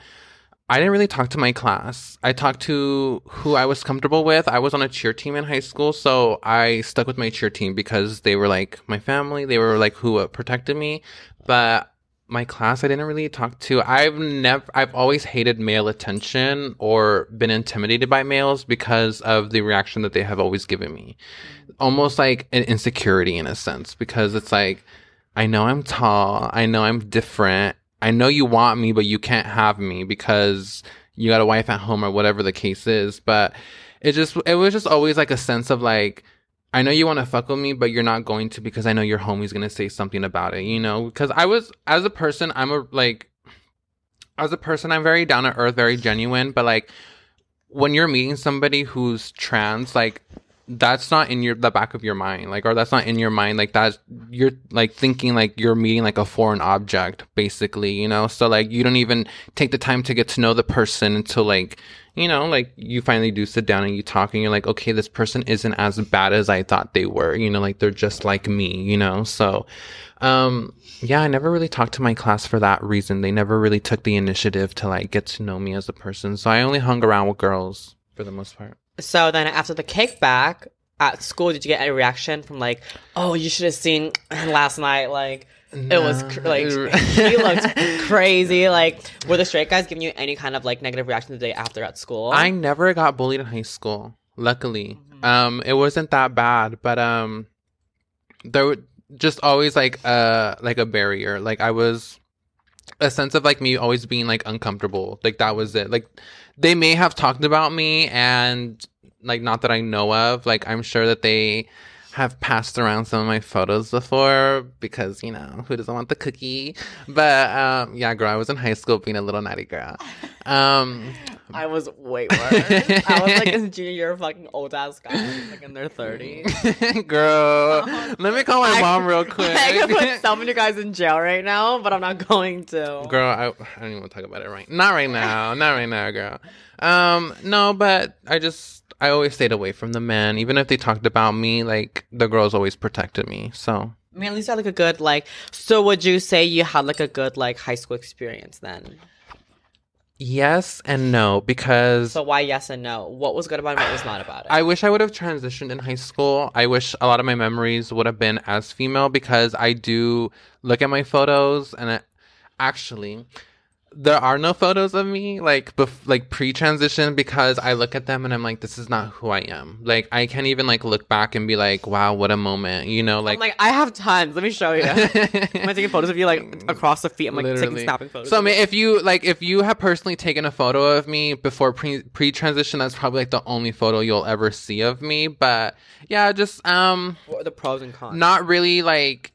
I didn't really talk to my class. I talked to who I was comfortable with. I was on a cheer team in high school, so I stuck with my cheer team because they were like my family. They were like who protected me. But my class, I didn't really talk to. I've never, I've always hated male attention or been intimidated by males because of the reaction that they have always given me. Almost like an insecurity in a sense, because it's like, I know I'm tall. I know I'm different. I know you want me, but you can't have me because you got a wife at home or whatever the case is. But it just, it was just always like a sense of like, I know you want to fuck with me, but you're not going to because I know your homie's going to say something about it, you know? Because I was, as a person, I'm a, like, as a person, I'm very down to earth, very genuine, but like, when you're meeting somebody who's trans, like, that's not in your the back of your mind like or that's not in your mind like that's you're like thinking like you're meeting like a foreign object basically you know? So like you don't even take the time to get to know the person until like you know like you finally do sit down and you talk and you're like okay this person isn't as bad as i thought they were you know? Like they're just like me you know? So um yeah i never really talked to my class for that reason. They never really took the initiative to like get to know me as a person. So i only hung around with girls for the most part So then after the kickback at school, did you get any reaction from like, oh, you should have seen last night? Like, it was cr- like he looked crazy. Like, were the straight guys giving you any kind of like negative reaction the day after at school? I never got bullied in high school. Luckily, Mhm. um, it wasn't that bad, but um, there would just always like uh like a barrier. Like I was a sense of like me always being like uncomfortable. Like that was it. Like they may have talked about me and like not that I know of. Like I'm sure that they have passed around some of my photos before because you know who doesn't want the cookie but um yeah girl i was in high school being a little naughty girl um I was way worse. I was like in junior year, fucking old ass guys, like in their thirties. girl let me call my I- mom real quick I could put so many guys in jail right now, but I'm not going to. girl I, I don't even want to talk about it right not right now not right now girl um no but i just i always stayed away from the men even if they talked about me like the girls always protected me so I mean, at least you had like a good like. So would you say you had like a good like high school experience then? yes and no because So why yes and no? What was good about it? And what was not about it? I wish I would have transitioned in high school. I wish a lot of my memories would have been as female because I do look at my photos and it, actually there are no photos of me like bef- like pre-transition because I look at them and I'm like this is not who I am. Like I can't even like look back and be like wow what a moment, you know I'm like like, I have tons. Let me show you. I'm taking photos of you like across the feet. I'm like taking snapping photos. So I mean, if you like, if you have personally taken a photo of me before pre pre transition, that's probably like the only photo you'll ever see of me. But yeah, just um, what are the pros and cons? not really like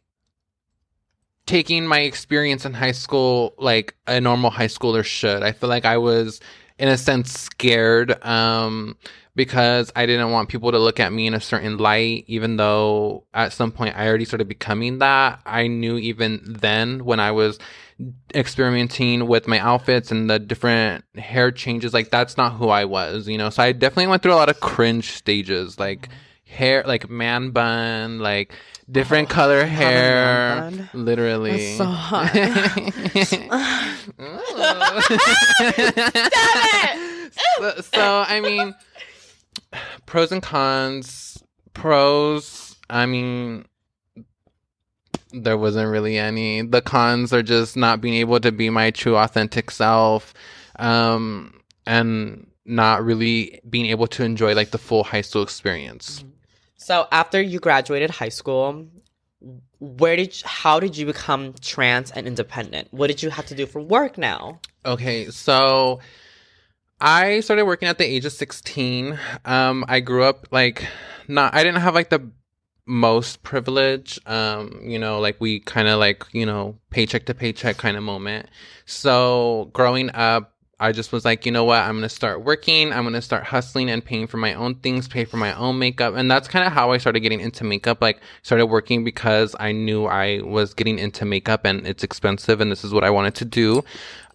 taking my experience in high school like a normal high schooler should. I feel like I was in a sense scared um because I didn't want people to look at me in a certain light even though at some point I already started becoming that. I knew even then when I was experimenting with my outfits and the different hair changes like that's not who I was, you know. So I definitely went through a lot of cringe stages like hair like man bun, like different color hair, literally. That's so hot. so, so I mean, pros and cons. Pros, I mean, there wasn't really any. The cons are just not being able to be my true authentic self, um, and not really being able to enjoy like the full high school experience. So after you graduated high school, where did you, how did you become trans and independent? What did you have to do for work now? Okay, so I started working at the age of 16. Um I grew up like not I didn't have like the most privilege. Um, you know, like we kind of like, you know, paycheck to paycheck kind of moment. So, growing up I just was like, you know what? I'm going to start working. I'm going to start hustling and paying for my own things, pay for my own makeup. And that's kind of how I started getting into makeup. Like, started working because I knew I was getting into makeup and it's expensive and this is what I wanted to do.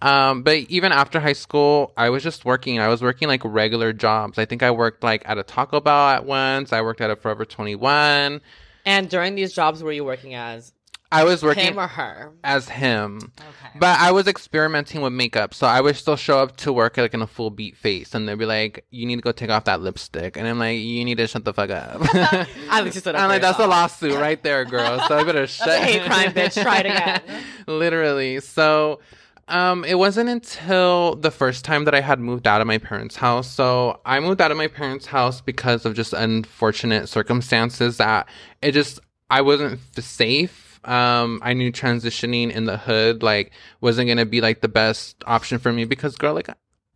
Um, but even after high school, I was just working. I was working like regular jobs. I think I worked like at a Taco Bell at once. I worked at a Forever 21. And during these jobs, were you working as I was working him or her? as him. Okay. But I was experimenting with makeup, so I would still show up to work like in a full beat face, and they'd be like, "You need to go take off that lipstick," and I'm like, "You need to shut the fuck up." At least you stood up I'm like, "That's a lawsuit right there, girl." So I better shut. a hate crime, bitch. Try it again. Literally. So, um, it wasn't until the first time that I had moved out of my parents' house. So I moved out of my parents' house because of just unfortunate circumstances that it just I wasn't f- safe. Um, I knew transitioning in the hood like wasn't gonna be like the best option for me because girl, like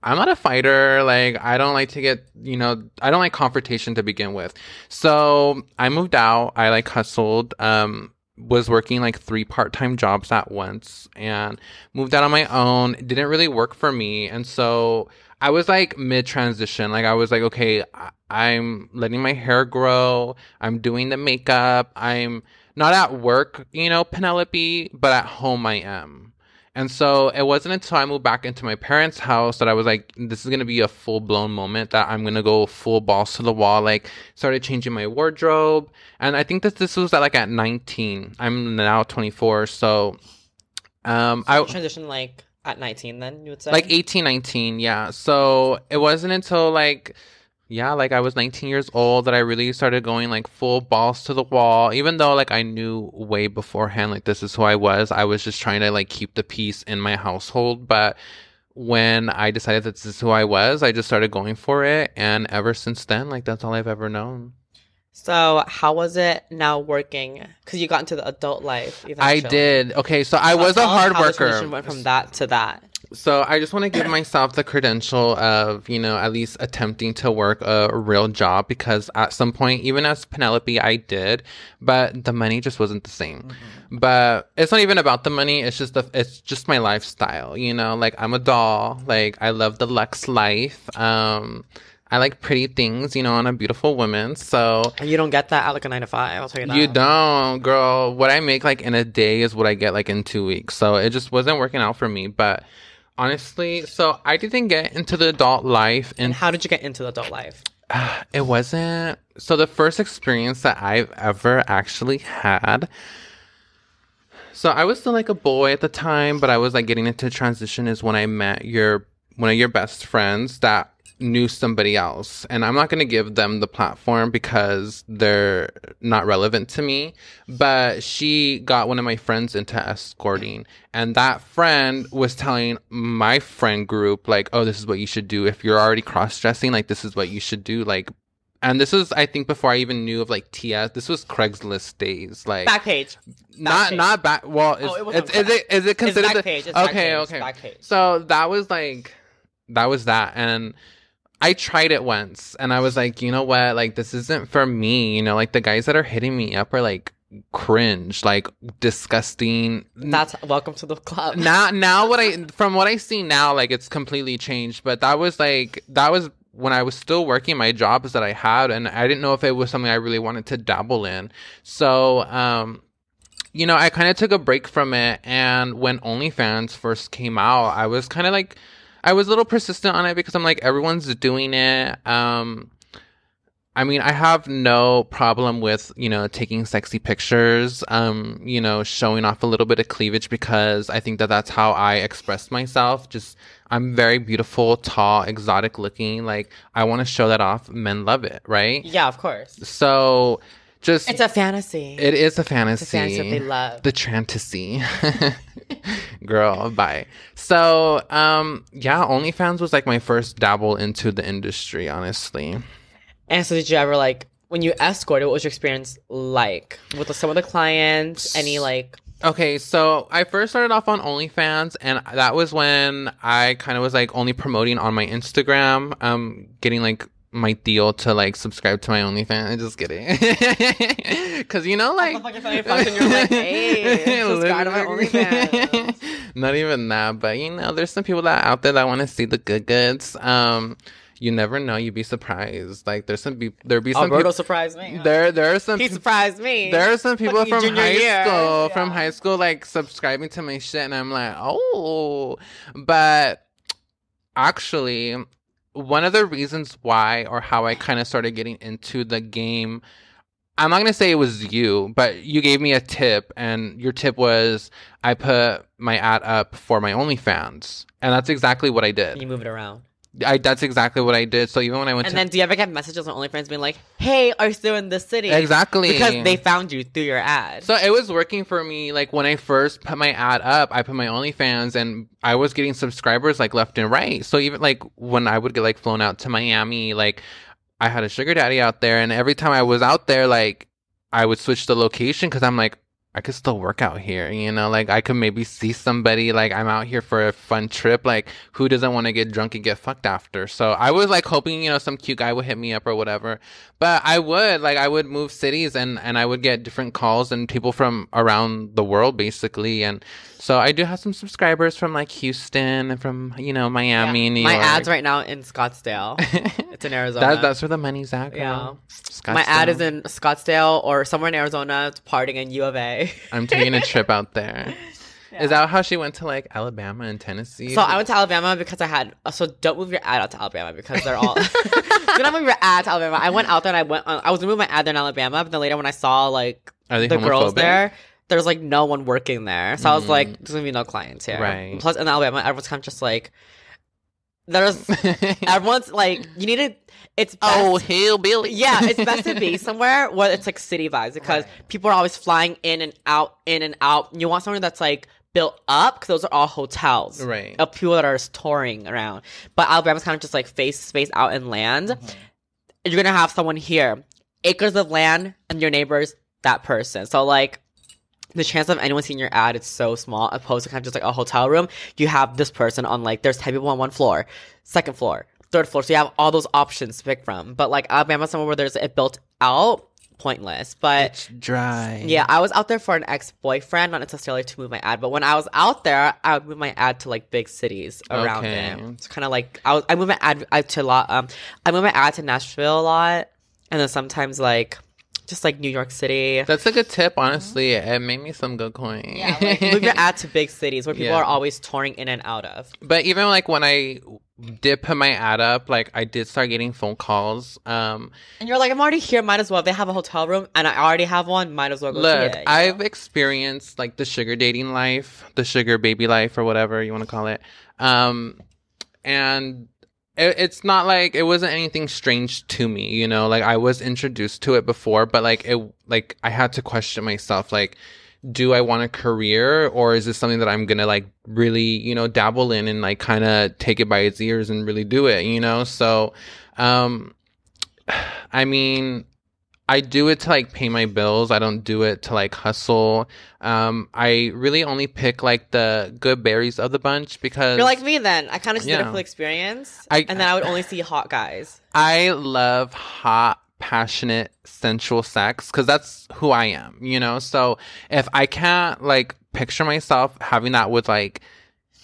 I'm not a fighter. Like I don't like to get, you know, I don't like confrontation to begin with. So I moved out. I like hustled. Um, was working like three part-time jobs at once and moved out on my own. It didn't really work for me. And so I was like mid transition. Like I was like, okay, I- I'm letting my hair grow. I'm doing the makeup. I'm not at work, you know, Penelope, but at home I am. And so it wasn't until I moved back into my parents' house that I was like, this is gonna be a full blown moment that I'm gonna go full balls to the wall. Like, started changing my wardrobe, and I think that this was at like at 19. I'm now 24, so um, I You transitioned like at 19 then, you would say? like 18, 19, yeah. So it wasn't until like yeah, like I was 19 years old that I really started going like full balls to the wall. Even though like I knew way beforehand like this is who I was, I was just trying to like keep the peace in my household. But when I decided that this is who I was, I just started going for it, and ever since then, like that's all I've ever known. So how was it now working? Because you got into the adult life. I did. Okay, so I was a hard worker. transition Went from that to that. So I just want to give myself the credential of, you know, at least attempting to work a real job because at some point, even as Penelope, I did, but the money just wasn't the same. But it's not even about the money. It's just the, it's just my lifestyle, you know, like I'm a doll. Like I love the Lux life. Um, I like pretty things, you know, on a beautiful woman. So And you don't get that at like a nine to five. I'll tell you that. you don't, girl. What I make like in a day is what I get like in two weeks. So it just wasn't working out for me. But honestly, so I didn't get into the adult life And and how did you get into the adult life? it wasn't so the first experience that I've ever actually had. So I was still like a boy at the time, but I was like getting into transition is when I met your one of your best friends that knew somebody else. And I'm not going to give them the platform because they're not relevant to me, but she got one of my friends into escorting and that friend was telling my friend group like, "Oh, this is what you should do if you're already cross-dressing, like this is what you should do like and this was, I think, before I even knew of like TS. This was Craigslist days, like Back page. not not back. Well, it's, Oh, it it's, is it is it considered back the- page, it's okay, okay. So that was like that was that, and I tried it once, and I was like, you know what, like this isn't for me. You know, like the guys that are hitting me up are like cringe, like disgusting. That's welcome to the club. now now what I from what I see now, like it's completely changed. But that was like that was when I was still working my jobs that I had, and I didn't know if it was something I really wanted to dabble in. So, um, you know, I kind of took a break from it, and when OnlyFans first came out, I was kind of like, I was a little persistent on it because I'm like, everyone's doing it. Um, I mean, I have no problem with, you know, taking sexy pictures, um, you know, showing off a little bit of cleavage because I think that that's how I express myself. Just, I'm very beautiful, tall, exotic looking. Like, I want to show that off. Men love it, right? yeah, of course. So, just, It's a fantasy. it is a it's fantasy. a fantasy that they love. The fantasy. Girl, bye. So, um, yeah, OnlyFans was like my first dabble into the industry, honestly. And so, did you ever like when you escorted? What was your experience like with some of the clients? Any like Okay, so I first started off on OnlyFans, and that was when I kind of was like only promoting on my Instagram, um, getting like my deal to like subscribe to my OnlyFans. Just kidding, because you know, like, Motherfucker suddenly fucked and you're like, "Hey, subscribe to my OnlyFans." Not even that, but you know, there's some people that out there that want to see the good goods. Um, you never know. You'd be surprised. Like, there's some be there be some Alberto people. surprised me. There, there are some. he peop- surprised me. there are some people from high year. school, from high school, like subscribing to my shit, and I'm like, oh. But actually, one of the reasons why or how I kind of started getting into the game, I'm not gonna say it was you, but you gave me a tip, and your tip was I put my ad up for my OnlyFans, and that's exactly what I did. You move it around. I that's exactly what I did. So even when I went And to then, do you ever get messages on OnlyFans being like, "Hey, are you still in the city?" exactly because they found you through your ad. So it was working for me. Like when I first put my ad up, I put my OnlyFans, and I was getting subscribers like left and right. So even like when I would get like flown out to Miami, like I had a sugar daddy out there, and every time I was out there, like I would switch the location because I'm like. I could still work out here, you know, like I could maybe see somebody, like I'm out here for a fun trip, like who doesn't want to get drunk and get fucked after? So I was like hoping, you know, some cute guy would hit me up or whatever. But I would, like I would move cities and and I would get different calls and people from around the world basically. And so I do have some subscribers from like Houston and from, you know, Miami, New My York. ad's right now in Scottsdale. it's in Arizona. that, that's where the money's at, girl. Yeah. My ad is in Scottsdale or somewhere in Arizona, it's partying in U of A. I'm taking a trip out there. Is that how she went to like Alabama and Tennessee? So I went to Alabama because I had. uh, So don't move your ad out to Alabama because they're all. do not move your ad to Alabama. I went out there and I went. On, I was gonna move my ad there in Alabama, but then later when I saw like the girls homophobic? there, there's like no one working there. So I was like, there's gonna be no clients here. Mm. Right. Plus in Alabama, everyone's kind of just like, there's everyone's like, you need to. It's best, oh, hillbilly. yeah, it's best to be somewhere where it's like city vibes because people are always flying in and out, in and out. You want somewhere that's like built up because those are all hotels, Right. Of people that are touring around. But Alabama's kind of just like face space out in land. Mm-hmm. You're gonna have someone here, acres of land, and your neighbor's that person. So like. The chance of anyone seeing your ad is so small opposed to kind of just like a hotel room you have this person on like there's 10 people on one floor second floor third floor so you have all those options to pick from but like alabama somewhere where there's it built out pointless but It's dry. yeah i was out there for an ex-boyfriend not necessarily to move my ad but when i was out there i would move my ad to like big cities around Okay. it it's kind of like i was i moved my ad uh, to a lot um i moved my ad to nashville a lot and then sometimes like just like new york city That's a good tip, honestly. It made me some good coin. Yeah, like, move your ad to big cities where people Yeah. are always touring in and out of. But even like when I did put my ad up, like I did start getting phone calls. Um, And you're like, I'm already here. Might as well. They have a hotel room, and I already have one. Might as well go look, see it. I've know? experienced like the sugar dating life, the sugar baby life, or whatever you want to call it. Um, and it, it's not like it wasn't anything strange to me, you know. Like I was introduced to it before, but like it, like I had to question myself, like. Do I want a career or is this something that I'm gonna like really, you know, dabble in and like kind of take it by its ears and really do it, you know? So, um, I mean, I do it to like pay my bills. I don't do it to like hustle. Um, I really only pick like the good berries of the bunch because You're like me then. I kind of just did it for the experience, I- and then I would only see hot guys. I love hot, passionate, sensual sex because that's who I am, you know? So if I can't like picture myself having that with like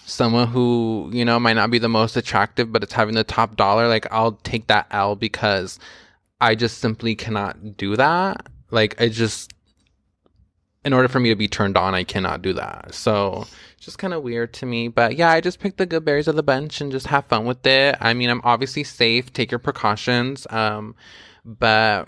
someone who, you know, might not be the most attractive, but it's having the top dollar, like I'll take that L because I just simply cannot do that. Like, I just, in order for me to be turned on, I cannot do that. So just kind of weird to me. But yeah, I just picked the good berries of the bunch and just have fun with it. I mean, I'm obviously safe. Take your precautions. Um, but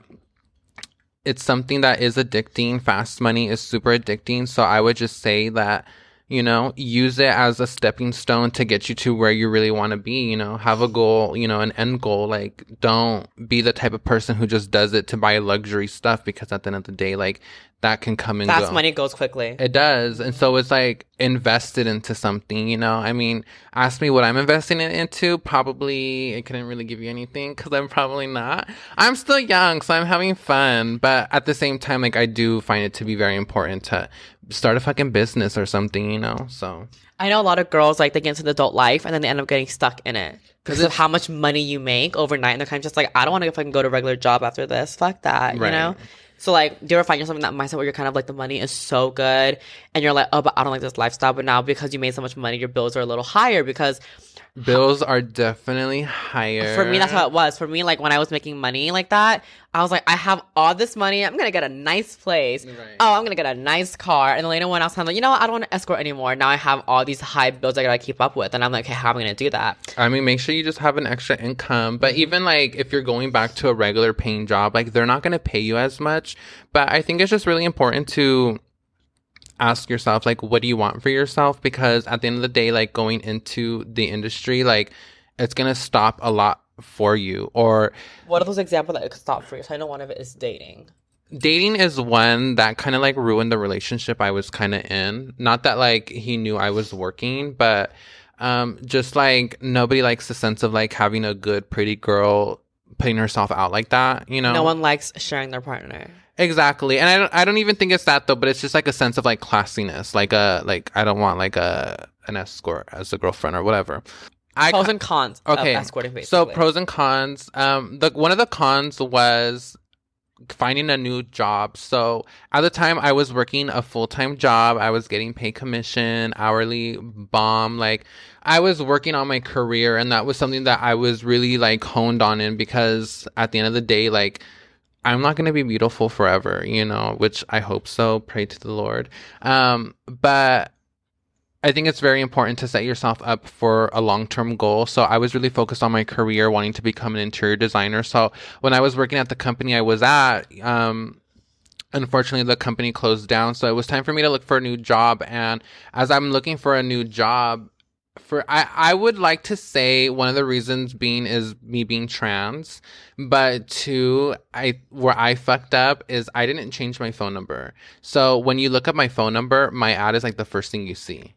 it's something that is addicting. Fast money is super addicting. So I would just say that, you know, use it as a stepping stone to get you to where you really want to be. You know, have a goal, you know, an end goal. Like, don't be the type of person who just does it to buy luxury stuff because at the end of the day, like, that can come and Fast go. money goes quickly. It does. And so it's like invested into something, you know? I mean, ask me what I'm investing it into. Probably it couldn't really give you anything because I'm probably not. I'm still young, so I'm having fun. But at the same time, like, I do find it to be very important to start a fucking business or something, you know? So. I know a lot of girls like they get into the adult life and then they end up getting stuck in it because of how much money you make overnight, and they're kind of just like, I don't want to fucking go to a regular job after this. Fuck that, you know. So like, do you ever find yourself in that mindset where you're kind of like the money is so good, and you're like, oh, but I don't like this lifestyle. But now because you made so much money, your bills are a little higher because Bills are definitely higher. For me, that's how it was. For me, like when I was making money like that, I was like, I have all this money. I'm gonna get a nice place. Right. Oh, I'm gonna get a nice car. And then later, when I was like, you know what, I don't want to escort anymore. Now I have all these high bills I gotta keep up with, and I'm like, okay, how am I gonna do that? I mean, make sure you just have an extra income. But mm-hmm. even like if you're going back to a regular paying job, like they're not going to pay you as much. But I think it's just really important to ask yourself, like, what do you want for yourself? Because at the end of the day, like going into the industry, like it's going to stop a lot for you. Or What are those examples that could stop for you? So I know one of it is dating. dating is one that kind of like ruined the relationship I was kind of in. Not that like he knew I was working, but um just like nobody likes the sense of like having a good pretty girl putting herself out like that, you know? No one likes sharing their partner. Exactly. And I don't I don't even think it's that though, but it's just like a sense of like classiness. Like a like I don't want like a an escort as a girlfriend or whatever. I Pros and cons okay. escorting, basically. So pros and cons. Um, the one of the cons was finding a new job. So at the time, I was working a full time job. I was getting paid commission, hourly, bomb. Like I was working on my career, and that was something that I was really like honed on in because at the end of the day, like. I'm not going to be beautiful forever, you know, which I hope so. Pray to the Lord. Um, but I think it's very important to set yourself up for a long term goal. So I was really focused on my career, wanting to become an interior designer. So when I was working at the company I was at, um, unfortunately the company closed down. So it was time for me to look for a new job. And as I'm looking for a new job, for I, I would like to say one of the reasons being is me being trans, but two, I where I fucked up is I didn't change my phone number. So when you look up my phone number, my ad is like the first thing you see.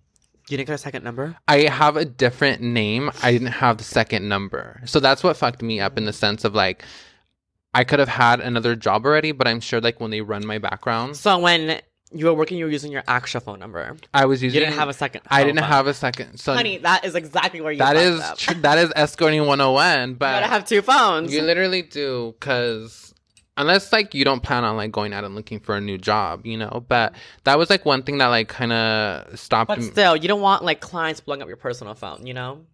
you didn't get a second number. I have a different name. I didn't have the second number. So that's what fucked me up in the sense of like I could have had another job already, but I'm sure like when they run my background. So when you were working, you were using your actual phone number. I was using. You didn't have a second. I didn't phone. have a second. So Honey, that is exactly where you. that fucked is up. tr- that is escorting 101. You But gotta have two phones. You literally do because unless like you don't plan on like going out and looking for a new job, you know. But that was like one thing that like kind of stopped but me. still, you don't want like clients blowing up your personal phone. You know.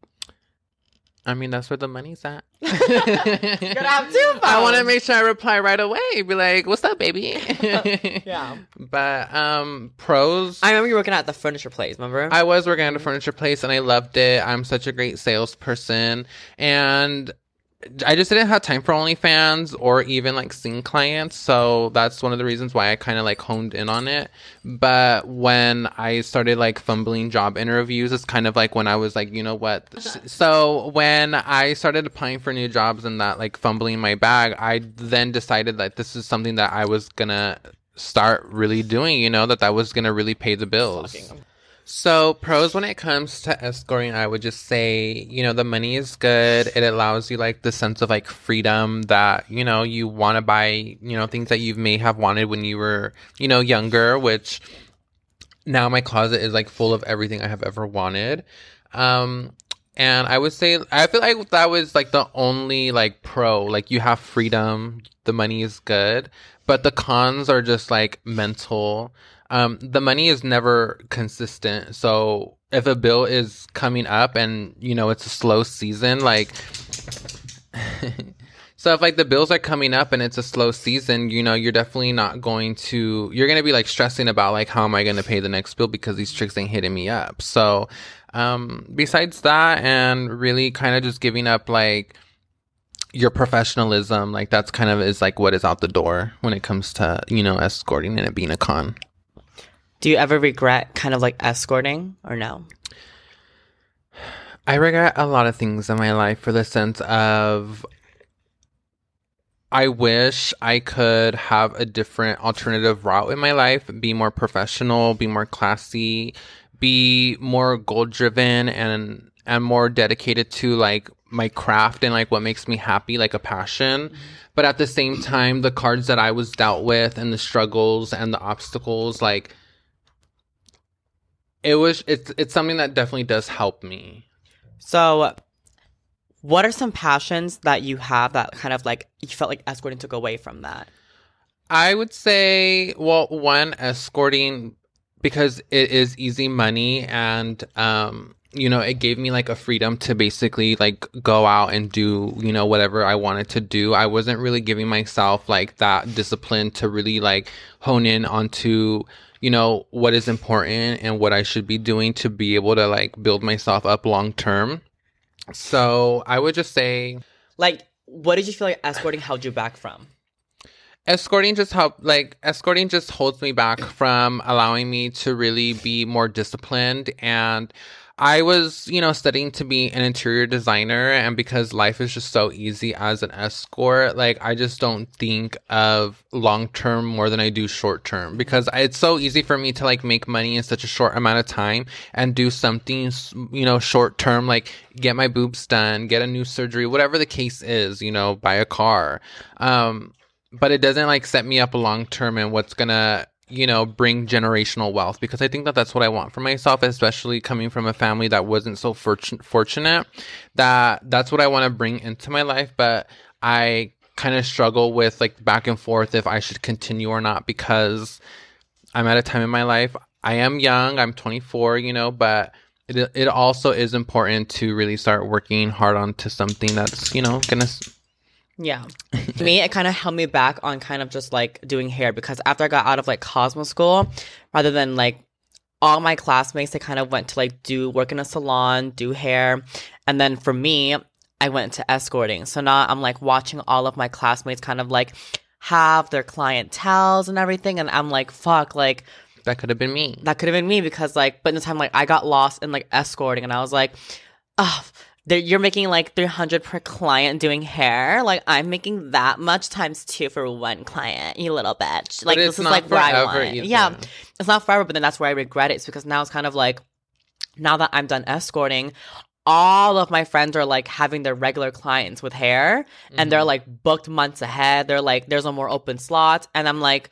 I mean, that's where the money's at. gotta have two I want to make sure I reply right away. Be like, "What's up, baby?" Yeah. But um, pros. I remember you working at the furniture place. Remember? I was working at a furniture place and I loved it. I'm such a great salesperson. And I just didn't have time for OnlyFans or even like seeing clients. So that's one of the reasons why I kind of like honed in on it. But when I started like fumbling job interviews, it's kind of like when I was like, you know what? so when I started applying for new jobs and that like fumbling my bag, I then decided that this is something that I was gonna start really doing, you know, that that was gonna really pay the bills. Fucking- So pros when it comes to escorting, I would just say, you know, the money is good. It allows you like the sense of like freedom that, you know, you want to buy, you know, things that you may have wanted when you were, you know, younger, which now my closet is like full of everything I have ever wanted. Um and I would say I feel like that was like the only like pro. Like you have freedom, the money is good, but the cons are just like mental. Um the money is never consistent. So if a bill is coming up and you know it's a slow season like So if like the bills are coming up and it's a slow season, you know, you're definitely not going to you're gonna be like stressing about like how am I gonna pay the next bill because these tricks ain't hitting me up. So um besides that and really kind of just giving up like your professionalism, like that's kind of is like what is out the door when it comes to, you know, escorting and it being a con. Do you ever regret kind of like escorting or no? I regret a lot of things in my life for the sense of I wish I could have a different alternative route in my life, be more professional, be more classy, be more goal driven and and more dedicated to like my craft and like what makes me happy, like a passion. But at the same time, the cards that I was dealt with and the struggles and the obstacles, like it was it's it's something that definitely does help me. So, what are some passions that you have that kind of like you felt like escorting took away from that? I would say, well, one escorting because it is easy money and um you know, it gave me like a freedom to basically like go out and do, you know, whatever I wanted to do. I wasn't really giving myself like that discipline to really like hone in onto, you know, what is important and what I should be doing to be able to like build myself up long term. So I would just say Like, what did you feel like escorting held you back from? Escorting just help like escorting just holds me back from allowing me to really be more disciplined and I was, you know, studying to be an interior designer and because life is just so easy as an escort, like I just don't think of long term more than I do short term because it's so easy for me to like make money in such a short amount of time and do something, you know, short term like get my boobs done, get a new surgery, whatever the case is, you know, buy a car. Um but it doesn't like set me up long term and what's gonna you know bring generational wealth because i think that that's what i want for myself especially coming from a family that wasn't so fortun- fortunate that that's what i want to bring into my life but i kind of struggle with like back and forth if i should continue or not because i'm at a time in my life. I am young i'm 24 you know but it, it also is important to really start working hard onto something that's you know gonna Yeah. me, it kind of held me back on kind of just like doing hair because after I got out of like Cosmo school, rather than like all my classmates, they kind of went to like do work in a salon, do hair. And then for me, I went to escorting. So now I'm like watching all of my classmates kind of like have their clientels and everything. And I'm like, fuck, like that could have been me that could have been me because like, but in the time, like I got lost in like escorting and I was like, oh, there- you're making like 300 per client doing hair. Like I'm making that much times two for one client, you little bitch. Like this is like where I forever want. either. Yeah, it's not forever, but then that's where I regret it. It's because now it's kind of like, now that I'm done escorting, all of my friends are like having their regular clients with hair and Mm-hmm. they're like booked months ahead. They're like, there's no more open slot. And I'm like,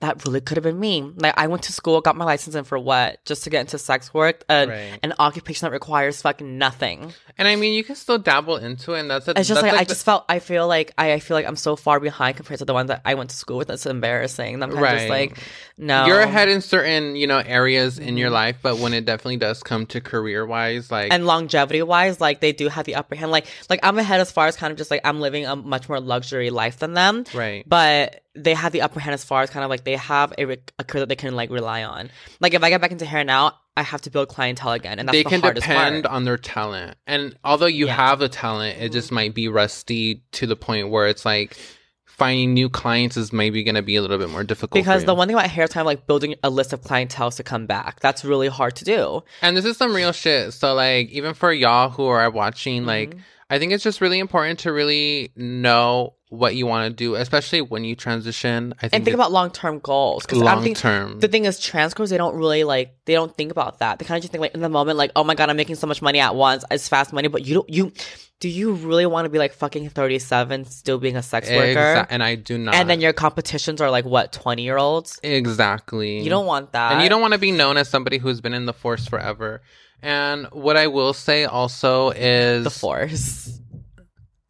that really could have been me. Like I went to school, got my license in for what? Just to get into sex work, and Right. an occupation that requires fucking nothing. And I mean, you can still dabble into it, and that's a, It's just that's like, I the- just felt I feel like I, I feel like I'm so far behind compared to the ones that I went to school with. That's embarrassing. And I'm of just like, no, you're ahead in certain you know areas in your Mhm. life, but when it definitely does come to career wise, like and longevity wise, like they do have the upper hand. Like like I'm ahead as far as kind of just like I'm living a much more luxury life than them. right, But they have the upper hand as far as kind of like they have a, re- a career that they can like rely on. Like if I get back into hair now, I have to build clientele again, and that's they the can hardest depend part. on their talent. And although you Yeah. have the talent, it just might be rusty to the point where it's like finding new clients is maybe going to be a little bit more difficult. Because the one thing about hair is kind of like building a list of clientele to come back. That's really hard to do. And this is some real shit. So like even for y'all who are watching, like Mhm. I think it's just really important to really know what you want to do, especially when you transition. I think And think about long term goals. Because long term. the thing is, trans girls they don't really like they don't think about that. They kind of just think like in the moment, like, oh my god, I'm making so much money at once. It's fast money, but you don't you do you really want to be like fucking 37 still being a sex worker? Exa- and I do not. And then your competitions are like what 20 year olds. exactly. You don't want that. and you don't want to be known as somebody who's been in the force forever. And what I will say also is the force.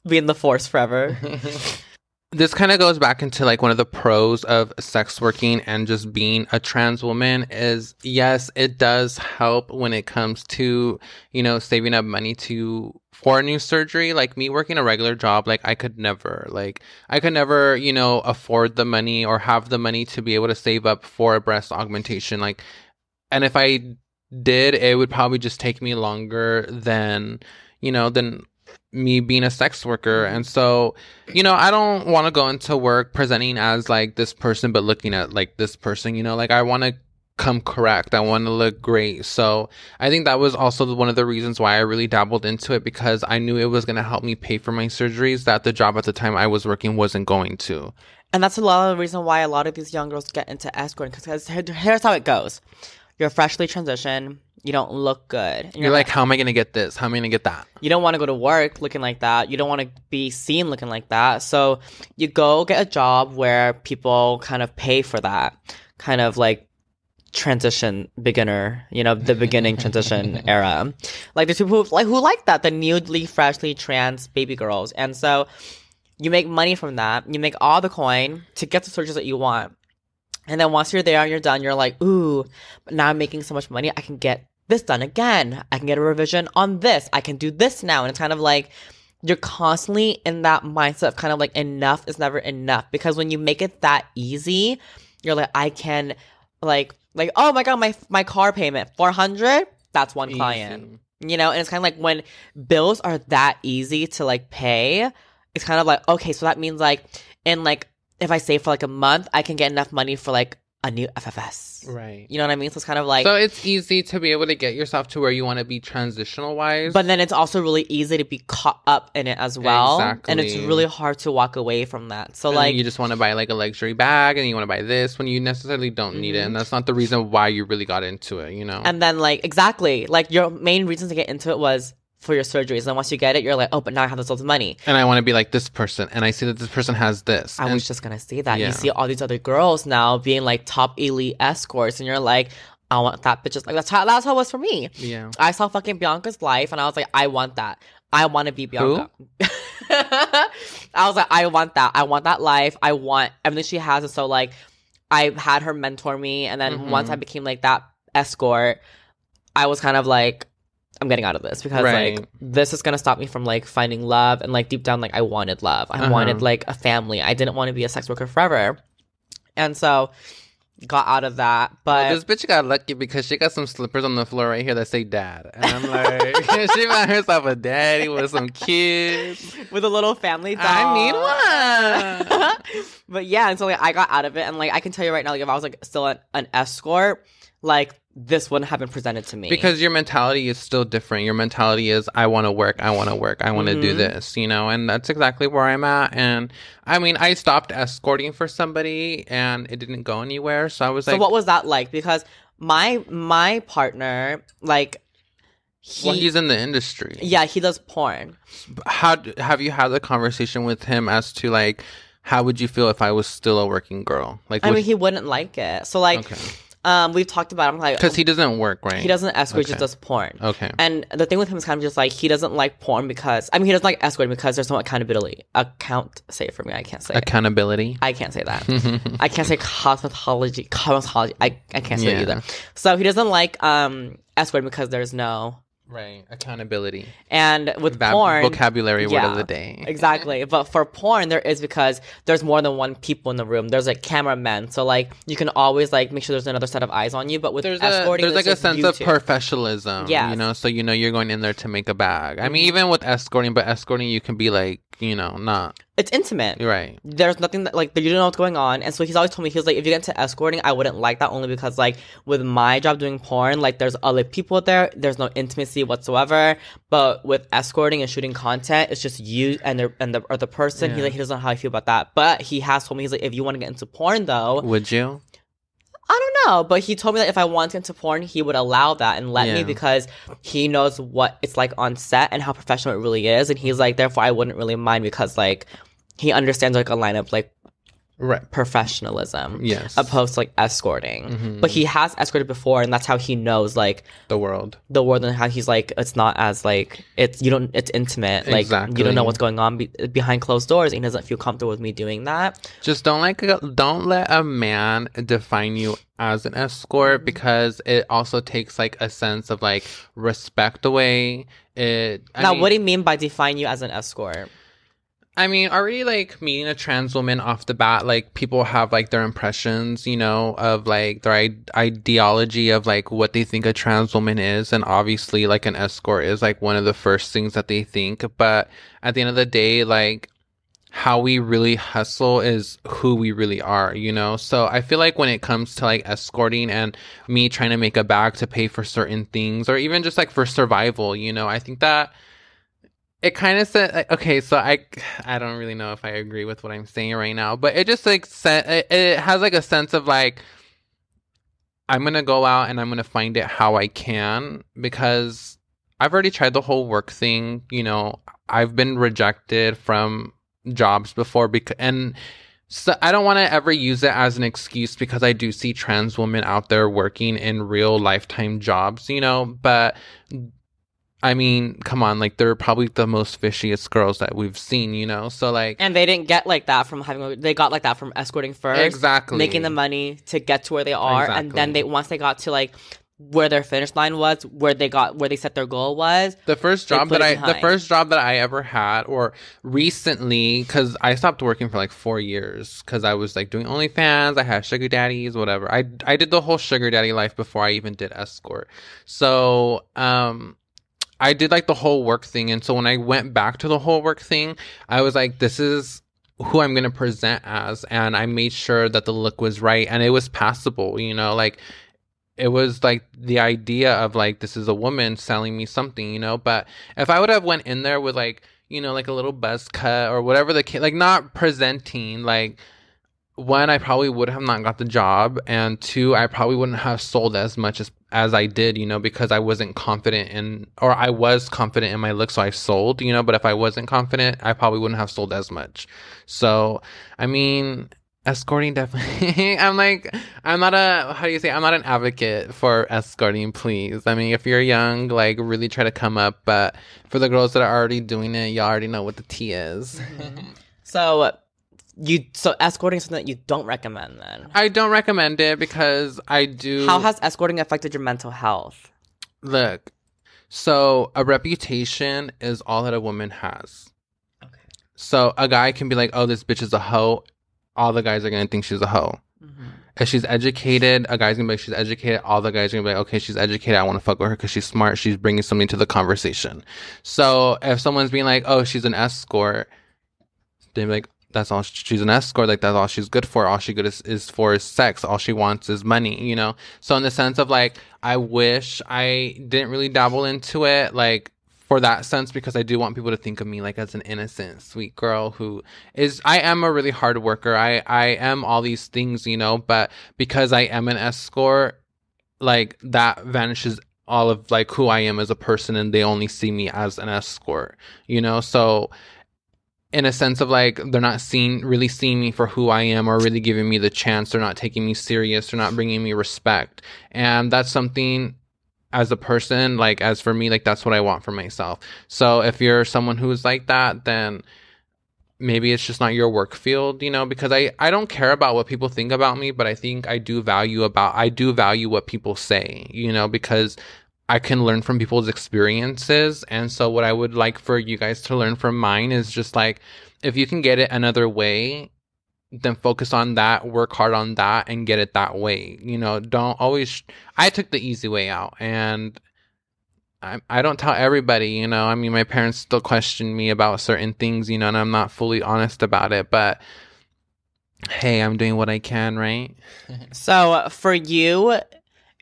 Be in the force forever. this kind of goes back into like one of the pros of sex working and just being a trans woman is yes it does help when it comes to you know saving up money to for a new surgery like me working a regular job like i could never like i could never you know afford the money or have the money to be able to save up for a breast augmentation like and if i did it would probably just take me longer than you know than me being a sex worker. Mm-hmm. And so you know i don't want to go into work presenting as like this person but looking at like this person you know? Like i want to come correct. I want to look great. So i think that was also one of the reasons why i really dabbled into it because i knew it was going to help me pay for my surgeries that the job at the time i was working wasn't going to. And that's a lot of the reason why a lot of these young girls get into escorting because here's how it goes: you're freshly transitioned, you don't look good, and you're like how am i going to get this how am i going to get that you don't want to go to work looking like that. You don't want to be seen looking like that. So you go get a job where people kind of pay for that, kind of like transition beginner, you know, the beginning transition era. Like there's people who like who like that, the newly freshly trans baby girls. And so you make money from that. You make all the coin to get the surgeries that you want. And then once you're there and you're done, you're like, ooh, now I'm making so much money, I can get this done again. I can get a revision on this. I can do this now. And it's kind of like you're constantly in that mindset of kind of like enough is never enough. Because when you make it that easy, you're like, I can like like, oh my god, my my car payment, four hundred, that's one client. You know, and it's kind of like when bills are that easy to like pay, it's kind of like, okay, so that means like in like if I save for like a month, I can get enough money for like a new FFS. right You know what I mean? So it's kind of like so it's easy to be able to get yourself to where you want to be transitional wise but then it's also really easy to be caught up in it as well. Exactly. And it's really hard to walk away from that. So And like you just want to buy like a luxury bag and you want to buy this when you necessarily don't need it Mhm. and that's not the reason why you really got into it you know and then like exactly, like your main reason to get into it was for your surgeries. And once you get it, you're like, oh, but now I have this loads of money. and i want to be like this person and i see that this person has this I and was just gonna say that. Yeah. You see all these other girls now being like top elite escorts, and you're like, I want that bitch. Like that's how that's how it was for me. yeah I saw fucking Bianca's life, and I was like, I want that. I want to be Bianca. I was like, I want that. I want that life. I want everything she has. And so like, I had her mentor me, and then Mhm. once I became like that escort, I was kind of like. I'm getting out of this because Right. like this is gonna stop me from like finding love and like deep down like I wanted love. I Uh-huh. wanted like a family. I didn't want to be a sex worker forever. And so got out of that. But this bitch got lucky because she got some slippers on the floor right here that say dad and i'm like she found herself a daddy with some kids with a little family doll. i need one but yeah, and so like I got out of it, and like I can tell you right now, like if I was like still an, an escort, like this wouldn't have been presented to me because your mentality is still different. Your mentality is I want to work, I want to work, I want to do Mhm. this, you know, and that's exactly where I'm at. And I mean, I stopped escorting for somebody, and it didn't go anywhere. So I was like so what was that like? Because my my partner, like, he, well, he's in the industry. yeah, he does porn. How have you had the conversation with him as to like? how would you feel if I was still a working girl? Like, I mean, he wouldn't like it. So like, okay, um, we've talked about. I'm like, because he doesn't work, right? he doesn't escort, he just does porn. Okay. And the thing with him is kind of just like he doesn't like porn because I mean he doesn't like escorting because there's no accountability. Account say it for me. I can't say it. Accountability. I can't say that. I can't say cosmetology. Cosmetology. I, I can't say it Yeah. either. So he doesn't like um escorting because there's no right. Accountability. and with Vab- porn vocabulary word of the day. Exactly. But for porn there is because there's more than one people in the room. There's like cameramen. So like you can always like make sure there's another set of eyes on you. But with There's a escorting there's like a sense of two. professionalism. Yes. You know, so you know you're going in there to make a bag. I mean, even with escorting, but escorting you can be like, you know, not It's intimate. right. there's nothing that like you don't know what's going on and so he's always told me he was like if you get into escorting i wouldn't like that only because like with my job doing porn like there's other people there there's no intimacy whatsoever but with escorting and shooting content it's just you and the and the other person he Yeah. like he doesn't know how i feel about that but he has told me he's like if you want to get into porn though Would you? I don't know but he told me that if i wanted to into porn he would allow that and let me because he knows what it's like on set and how professional it really is. And he's like therefore i wouldn't really mind because like he understands like a lineup like Right. professionalism Yes. opposed to like escorting. Mhm. But he has escorted before, and that's how he knows like the world. the world and how he's like it's not as like it's you don't it's intimate like you don't know what's going on be- behind closed doors. And he doesn't feel comfortable with me doing that. Just don't like don't let a man define you as an escort Mm-hmm. because it also takes like a sense of like respect away. It I now, mean, what do you mean by define you as an escort? I mean, already like meeting a trans woman off the bat, like people have like their impressions, you know, of like their I- ideology of like what they think a trans woman is. And obviously, like an escort is like one of the first things that they think. But at the end of the day, like how we really hustle is who we really are, you know? So I feel like when it comes to like escorting and me trying to make a bag to pay for certain things or even just like for survival, you know, I think that it kind of said like, okay so i i don't really know if i agree with what i'm saying right now but it just like it, it has like a sense of like i'm gonna go out and i'm gonna find it how i can because i've already tried the whole work thing you know i've been rejected from jobs before because and so I don't want to ever use it as an excuse because I do see trans women out there working in real lifetime jobs, you know, but I mean, come on, like they're probably the most fishiest girls that we've seen, you know. So like And they didn't get like that from having. They got like that from escorting first, exactly making the money to get to where they are, and then they once they got to like where their finish line was, where they got where they set their goal was. the first job that I the first job that I ever had or recently cuz I stopped working for like 4 years cuz I was like doing OnlyFans, I had sugar daddies, whatever. I I did the whole sugar daddy life before I even did escort. So, um I did like the whole work thing and so when I went back to the whole work thing, I was like this is who I'm going to present as and I made sure that the look was right and it was passable, you know, like it was like the idea of like this is a woman selling me something, you know. But if I would have went in there with like you know like a little buzz cut or whatever the kid like not presenting like one I probably would have not got the job and two I probably wouldn't have sold as much as as I did, you know, because I wasn't confident in or I was confident in my look so I sold, you know, but if I wasn't confident, I probably wouldn't have sold as much. So, I mean, escorting definitely i'm like i'm not a how do you say i'm not an advocate for escorting please. I mean if you're young like really try to come up but for the girls that are already doing it y'all already know what the tea is. Mm-hmm. So you so escorting is something that you don't recommend then. i don't recommend it because i do How has escorting affected your mental health? look so a reputation is all that a woman has Okay. so a guy can be like oh this bitch is a hoe all the guys are gonna think she's a hoe mm-hmm. if she's educated, a guy's gonna be like, she's educated. All the guys are gonna be like, okay, she's educated. I want to fuck with her because she's smart. She's bringing something to the conversation. So if someone's being like, oh, she's an escort, they're like, that's all. She's an escort. Like that's all she's good for. All she good is, is for is sex. All she wants is money. You know. So in the sense of like, I wish I didn't really dabble into it. Like for that sense because I do want people to think of me like as an innocent, sweet girl who is I am a really hard worker. I I am all these things, you know, but because I am an escort, like that vanishes all of like who I am as a person and they only see me as an escort, you know? So in a sense of like they're not seeing really seeing me for who I am or really giving me the chance. They're not taking me serious. They're not bringing me respect, and that's something as a person like as for me like that's what I want for myself. So if you're someone who's like that, then maybe it's just not your work field, you know, because I I don't care about what people think about me, but I think I do value about I do value what people say, you know, because I can learn from people's experiences. And so, what I would like for you guys to learn from mine is just like, if you can get it another way, then focus on that, work hard on that, and get it that way. You know, don't always. I took the easy way out, and I, I don't tell everybody, you know. I mean, my parents still question me about certain things, you know, and I'm not fully honest about it, but hey, I'm doing what I can, right? So uh, for you,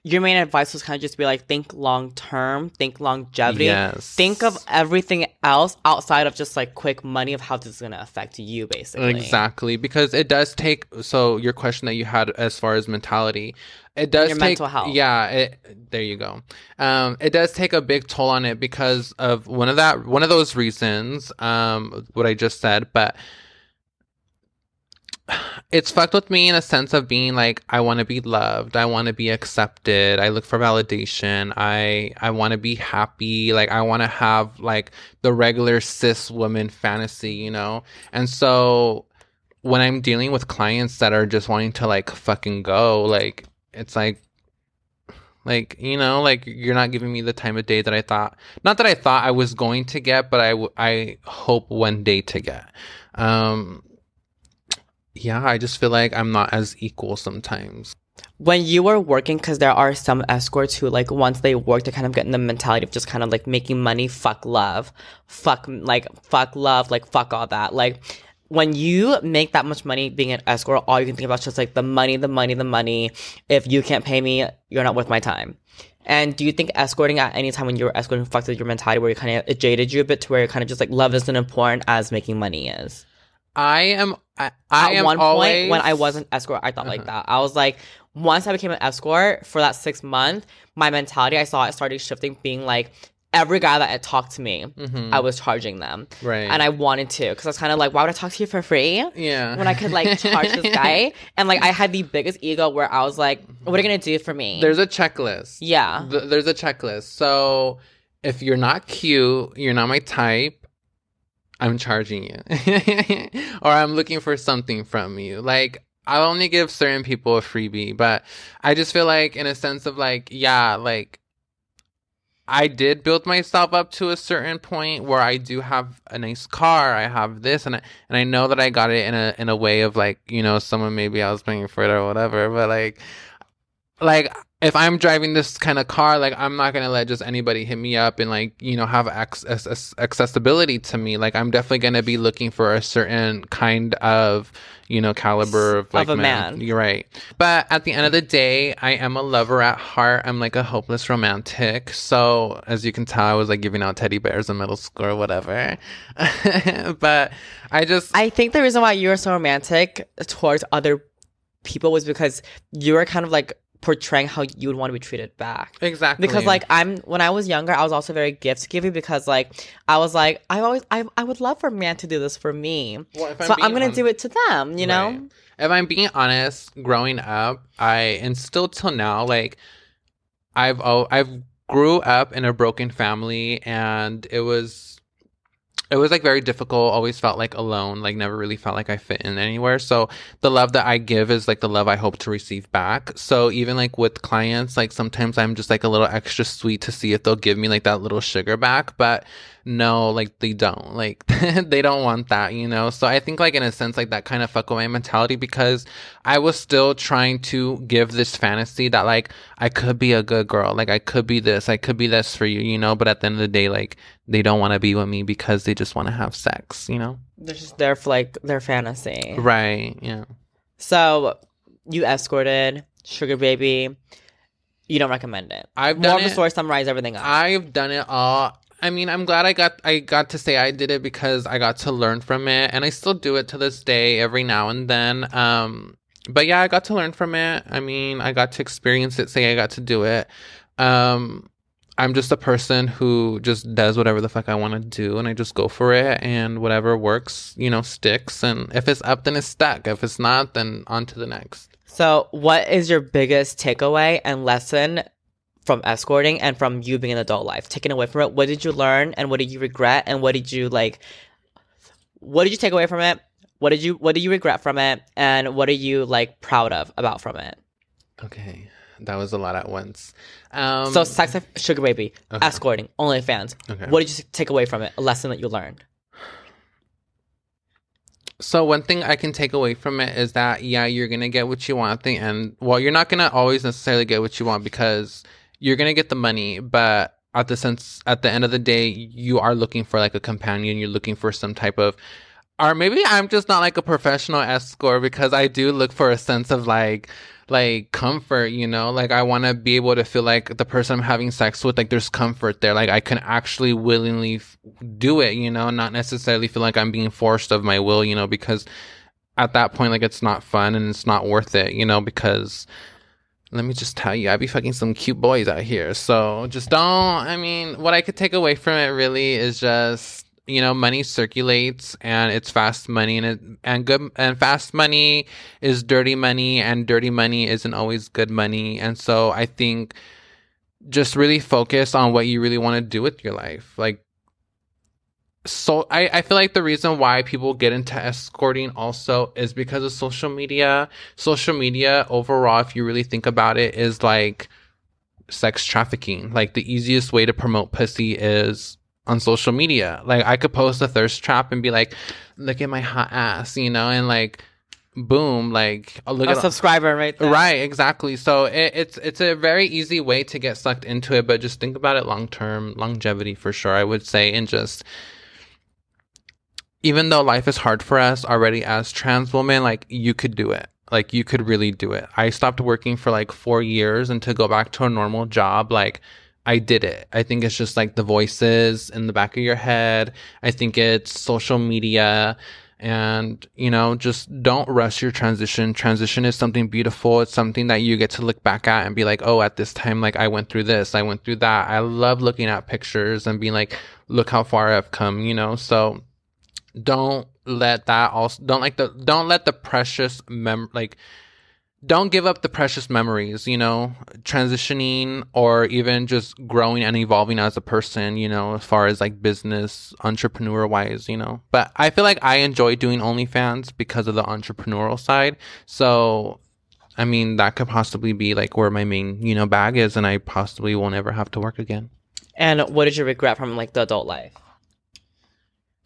your main advice was kind of just be like think long term, think longevity, Yes. think of everything else outside of just like quick money of how this is gonna affect you, basically. Exactly, because it does take. So your question that you had as far as mentality, it does Your take. mental health. Yeah, it, there you go. Um, it does take a big toll on it because of one of that one of those reasons. Um, what I just said, but it's fucked with me in a sense of being like I want to be loved, I want to be accepted, I look for validation, I I want to be happy, like I want to have like the regular cis woman fantasy, you know. And so when I'm dealing with clients that are just wanting to like fucking go, like it's like like you know like you're not giving me the time of day that i thought not that i thought i was going to get but i hope one day to get um yeah i just feel like i'm not as equal sometimes when you were working, because there are some escorts who like once they work, they kind of get in the mentality of just kind of like making money, fuck love, fuck like fuck love, like fuck all that. Like when you make that much money being an escort, all you can think about is just like the money, the money, the money. If you can't pay me, you're not worth my time. And do you think escorting at any time when you were escorting fucked with your mentality where you kind of it jaded you a bit to where you're kind of just like love isn't important as making money is? i am i, I at am one always point when I was an escort, I thought like that. I was like, once I became an escort for that six month, my mentality I saw it started shifting, being like every guy that had talked to me, Mhm. I was charging them, right and I wanted to because I was kind of like, why would I talk to you for free? yeah When I could like charge this guy, and like I had the biggest ego where I was like, "What are you gonna do for me?" there's a checklist yeah, Th- there's a checklist. So if you're not cute, you're not my type, I'm charging you. or I'm looking for something from you. Like I'll only give certain people a freebie, but I just feel like in a sense of like, yeah, like I did build myself up to a certain point where I do have a nice car, I have this and I, and I know that I got it in a in a way of like, you know, someone maybe I was paying for it or whatever, but like like if I'm driving this kind of car, like I'm not gonna let just anybody hit me up and like you know have access accessibility to me. Like I'm definitely gonna be looking for a certain kind of you know caliber of Of like a man. You're right. But at the end of the day, I am a lover at heart. I'm like a hopeless romantic. So as you can tell, I was like giving out teddy bears in middle school or whatever. but I just I think the reason why you were so romantic towards other people was because you were kind of like portraying how you would want to be treated back. exactly because like I'm when I was younger, I was also very gift giving because like I was like I always I I would love for a man to do this for me, Well, if so I'm gonna do it to them. You know, Right. If I'm being honest, growing up, I and still till now, like I've oh I've grew up in a broken family, and it was it was like very difficult. Always felt like alone. Like never really felt like I fit in anywhere. So the love that I give is like the love I hope to receive back. So even like with clients, like sometimes I'm just like a little extra sweet to see if they'll give me like that little sugar back, but no, like they don't. Like they don't want that, you know? So I think like in a sense like that kind of fuck my mentality because I was still trying to give this fantasy that like I could be a good girl. Like I could be this, I could be this for you, you know? But at the end of the day, like they don't want to be with me because they just want to have sex, you know? they're just there for like their fantasy. Right. Yeah. So you escorted sugar baby. You don't recommend it. I've More done of the it. story summarize everything up. I've done it all. I mean, I'm glad I got I got to say I did it because I got to learn from it, and I still do it to this day every now and then. Um, but yeah, I got to learn from it. I mean, I got to experience it. Say I got to do it. Um, I'm just a person who just does whatever the fuck I want to do and I just go for it and whatever works, you know, sticks. And if it's up, then it's stuck. If it's not, then on to the next. So, what is your biggest takeaway and lesson from escorting and from you being an adult life? taken away from it, what did you learn and what did you regret and what did you like? What did you take away from it? What did you what do you regret from it and what are you like proud of about from it? Okay, that was a lot at once. Um, So, sex sugar baby, Okay. escorting, OnlyFans. Okay. What did you take away from it? A lesson that you learned. So one thing I can take away from it is that yeah, you're gonna get what you want at the end. Well, you're not gonna always necessarily get what you want because you're gonna get the money, but at the sense at the end of the day, you are looking for like a companion. You're looking for some type of, or maybe I'm just not like a professional escort because I do look for a sense of like like comfort you know? Like i want to be able to feel like the person i'm having sex with like there's comfort there. Like i can actually willingly f- do it you know? Not necessarily feel like i'm being forced of my will you know? Because at that point like it's not fun and it's not worth it you know? Because let me just tell you i be fucking some cute boys out here. So just don't i mean what i could take away from it really is just you know money circulates and it's fast money and it and good and fast money is dirty money and dirty money isn't always good money. And so i think just really focus on what you really want to do with your life. Like so I, I feel like the reason why people get into escorting also is because of social media social media overall if you really think about it is like sex trafficking like the easiest way to promote pussy is on social media like i could post a thirst trap and be like look at my hot ass you know and like boom like oh, look A at subscriber right there. Right, exactly. So it, it's it's a very easy way to get sucked into it, but just think about it long term, longevity for sure. I would say, and just even though life is hard for us already as trans women, like you could do it. Like you could really do it. I stopped working for like four years and to go back to a normal job, like I did it. I think it's just like the voices in the back of your head. I think it's social media and you know just don't rush your transition transition is something beautiful it's something that you get to look back at and be like oh at this time like i went through this i went through that i love looking at pictures and being like look how far i've come you know so don't let that also don't like the don't let the precious mem like don't give up the precious memories you know transitioning or even just growing and evolving as a person you know as far as like business entrepreneur wise you know. But i feel like i enjoy doing onlyfans because of the entrepreneurial side. So i mean that could possibly be like where my main you know bag is and i possibly won't ever have to work again. And what did you regret from like the adult life?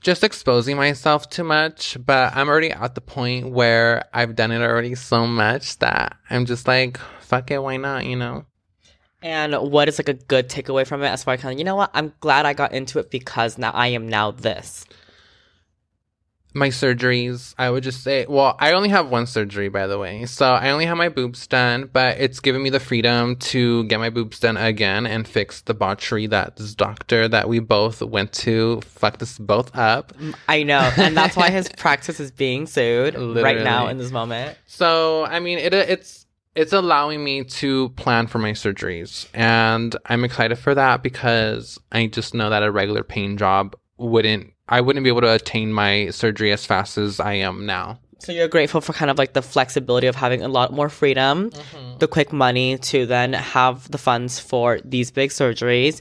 Just exposing myself too much, but I'm already at the point where I've done it already so much that I'm just like, fuck it, why not, you know? And what is like a good takeaway from it as far as kind of, you know what, I'm glad I got into it because now I am now this. My surgeries, I would just say, well, I only have one surgery, by the way. So I only have my boobs done, but it's given me the freedom to get my boobs done again and fix the botchery that this doctor that we both went to fucked us both up. I know. And that's why his practice is being sued right now in this moment. So I mean, it it's it's allowing me to plan for my surgeries, and I'm excited for that because I just know that a regular pain job wouldn't I wouldn't be able to attain my surgery as fast as I am now. So you're grateful for kind of like the flexibility of having a lot more freedom, the quick money to then have the funds for these big surgeries.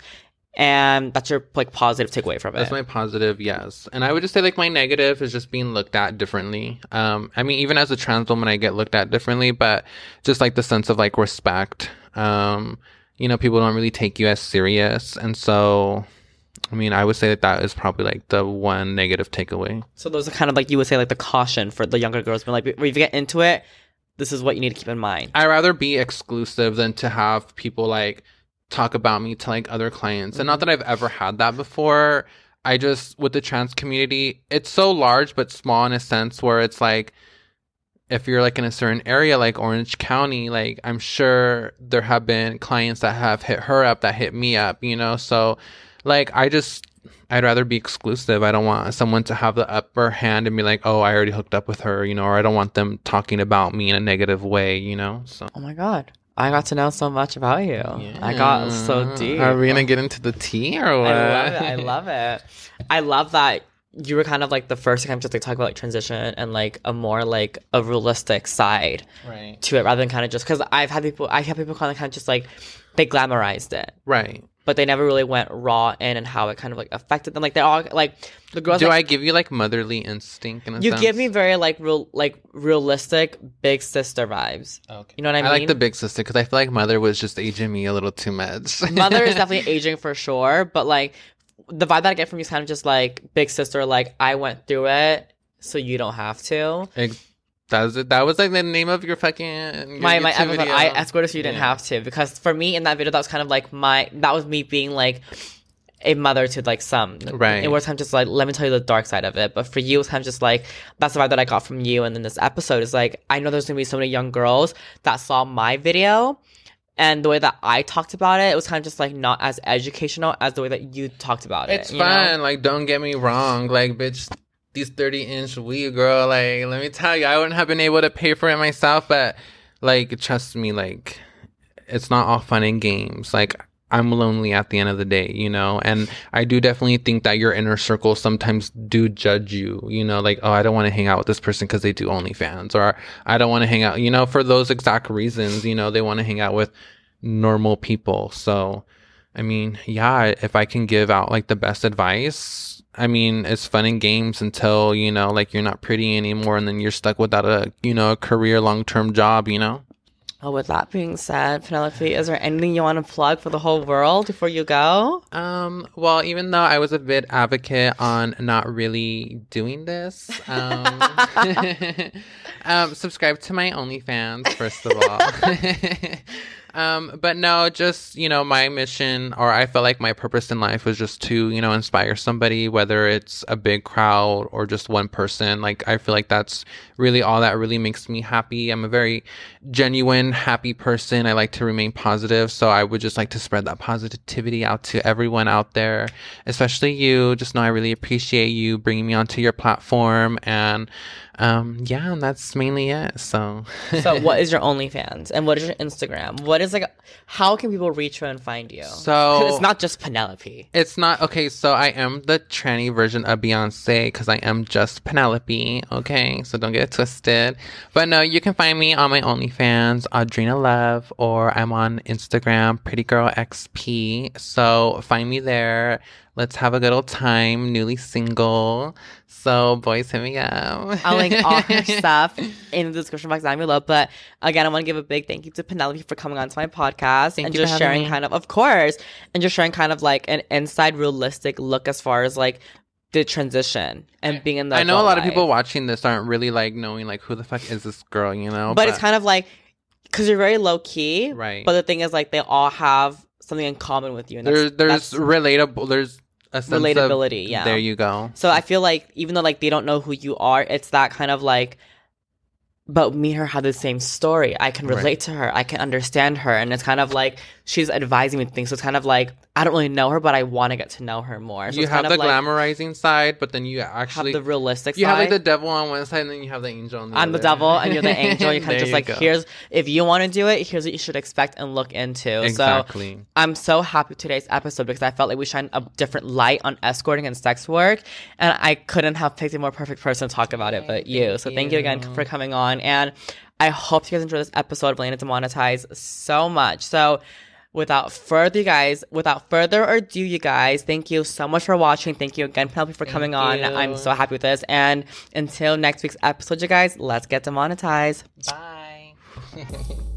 And that's your like positive takeaway from it. That's my positive, yes. And I would just say like my negative is just being looked at differently. Um, I mean, even as a trans woman, I get looked at differently, but just like the sense of like respect. Um, you know, people don't really take you as serious, and so, I mean, I would say that that is probably like the one negative takeaway. So those are kind of like you would say like the caution for the younger girls, but like if you get into it, this is what you need to keep in mind. I rather be exclusive than to have people like talk about me to like other clients. And not mm-hmm. that I've ever had that before. I just with the trans community, it's so large but small in a sense where it's like if you're like in a certain area like Orange County, like I'm sure there have been clients that have hit her up that hit me up, you know? So like I just I'd rather be exclusive. I don't want someone to have the upper hand and be like, "Oh, I already hooked up with her," you know, or I don't want them talking about me in a negative way, you know. So Oh my god. I got to know so much about you. I got so deep. Are we gonna get into the tea or what? I love it. I love it. I love that you were kind of like the first time just like talk about like transition and like a more like a realistic side Right. to it rather than kind of just because I've had people I have people kind of kind of just like they glamorized it, Right. But they never really went raw in and how it kind of like affected them. Like they're all like the girls. Do like, I give you like motherly instinct in a you sense? give me very like real like realistic big sister vibes. Okay. You know what I mean. I like the big sister because I feel like mother was just aging me a little too much. Mother is definitely aging for sure, but like the vibe that I get from you is kind of just like big sister, like I went through it, so you don't have to. Ex- that was it. That was like the name of your fucking your My my YouTube episode, video. I escorted so you didn't Yeah. have to because for me in that video that was kind of like my that was me being like a mother to like some Right. It was kind of just like let me tell you the dark side of it, but for you it's kind of just like that's the vibe that I got from you. And then this episode is like I know there's gonna be so many young girls that saw my video. And the way that I talked about it, it was kind of just like not as educational as the way that you talked about it. It's you know? fun. Like, don't get me wrong. Like, bitch, these 30 inch weed, girl. Like, let me tell you, I wouldn't have been able to pay for it myself. But, like, trust me, like, it's not all fun and games. Like, I'm lonely at the end of the day, you know? And I do definitely think that your inner circle sometimes do judge you, you know? Like, oh, I don't want to hang out with this person because they do OnlyFans. Or I don't want to hang out, you know, for those exact reasons, you know, they want to hang out with normal people. So, I mean, yeah, if I can give out like the best advice, I mean, it's fun and games until, you know, like you're not pretty anymore and then you're stuck without a, you know, a career long term job, you know? Oh, with that being said, Penelope, is there anything you want to plug for the whole world before you go? Um, well, even though I was a bit advocate on not really doing this, um, um subscribe to my OnlyFans, first of all. um, but no, just, you know, my mission or I felt like my purpose in life was just to, you know, inspire somebody, whether it's a big crowd or just one person. Like, I feel like that's really all that really makes me happy. I'm a very genuine, happy person. I like to remain positive. So I would just like to spread that positivity out to everyone out there, especially you. Just know I really appreciate you bringing me onto your platform. And um, yeah, and that's mainly it. So, So, what is your OnlyFans and what is your Instagram? What is like, how can people reach you and find you? so it's not just Penelope. It's not okay. So I am the tranny version of Beyonce because I am just Penelope. Okay, so don't get it twisted. But no, you can find me on my OnlyFans, Audrina Love, or I'm on Instagram, Pretty Girl XP. So find me there. Let's have a good old time. Newly single, so boys, hit me up. I'll link all her stuff in the description box down below. But again, I want to give a big thank you to Penelope for coming on to my podcast Thank and just sharing me. kind of, of course, and just sharing kind of like an inside realistic look as far as like the transition and being in the. I know a lot of people watching this aren't really like knowing like who the fuck is this girl, you know? but, it's kind of like because you're very low key, Right. But the thing is, like, they all have something in common with you, and there's that's relatable. There's a sense of- relatability. yeah. There you go. So I feel like even though like they don't know who you are, it's that kind of like but me and her have the same story. I can Right. relate to her. I can understand her. And it's kind of like she's advising me things. So it's kind of like I don't really know her, but I want to get to know her more. So you it's have kind the of like glamorizing side, but then you actually have the realistic you side. have like the devil on one side, and then you have the angel on the I'm other. the devil and you're the angel. You're kind of just like, go. here's if you want to do it, here's what you should expect and look into. So. I'm so happy today's episode because I felt like we shine a different light on escorting and sex work, and I couldn't have picked a more perfect person to talk about it but you. So thank you again for coming on, and I hope you guys enjoyed this episode of Lana Demonetize so much. So. Without further, you guys, without further ado, you guys, thank you so much for watching. Thank you again, Penelope, for coming on. I'm so happy with this. And until next week's episode, you guys, let's get demonetized. Bye.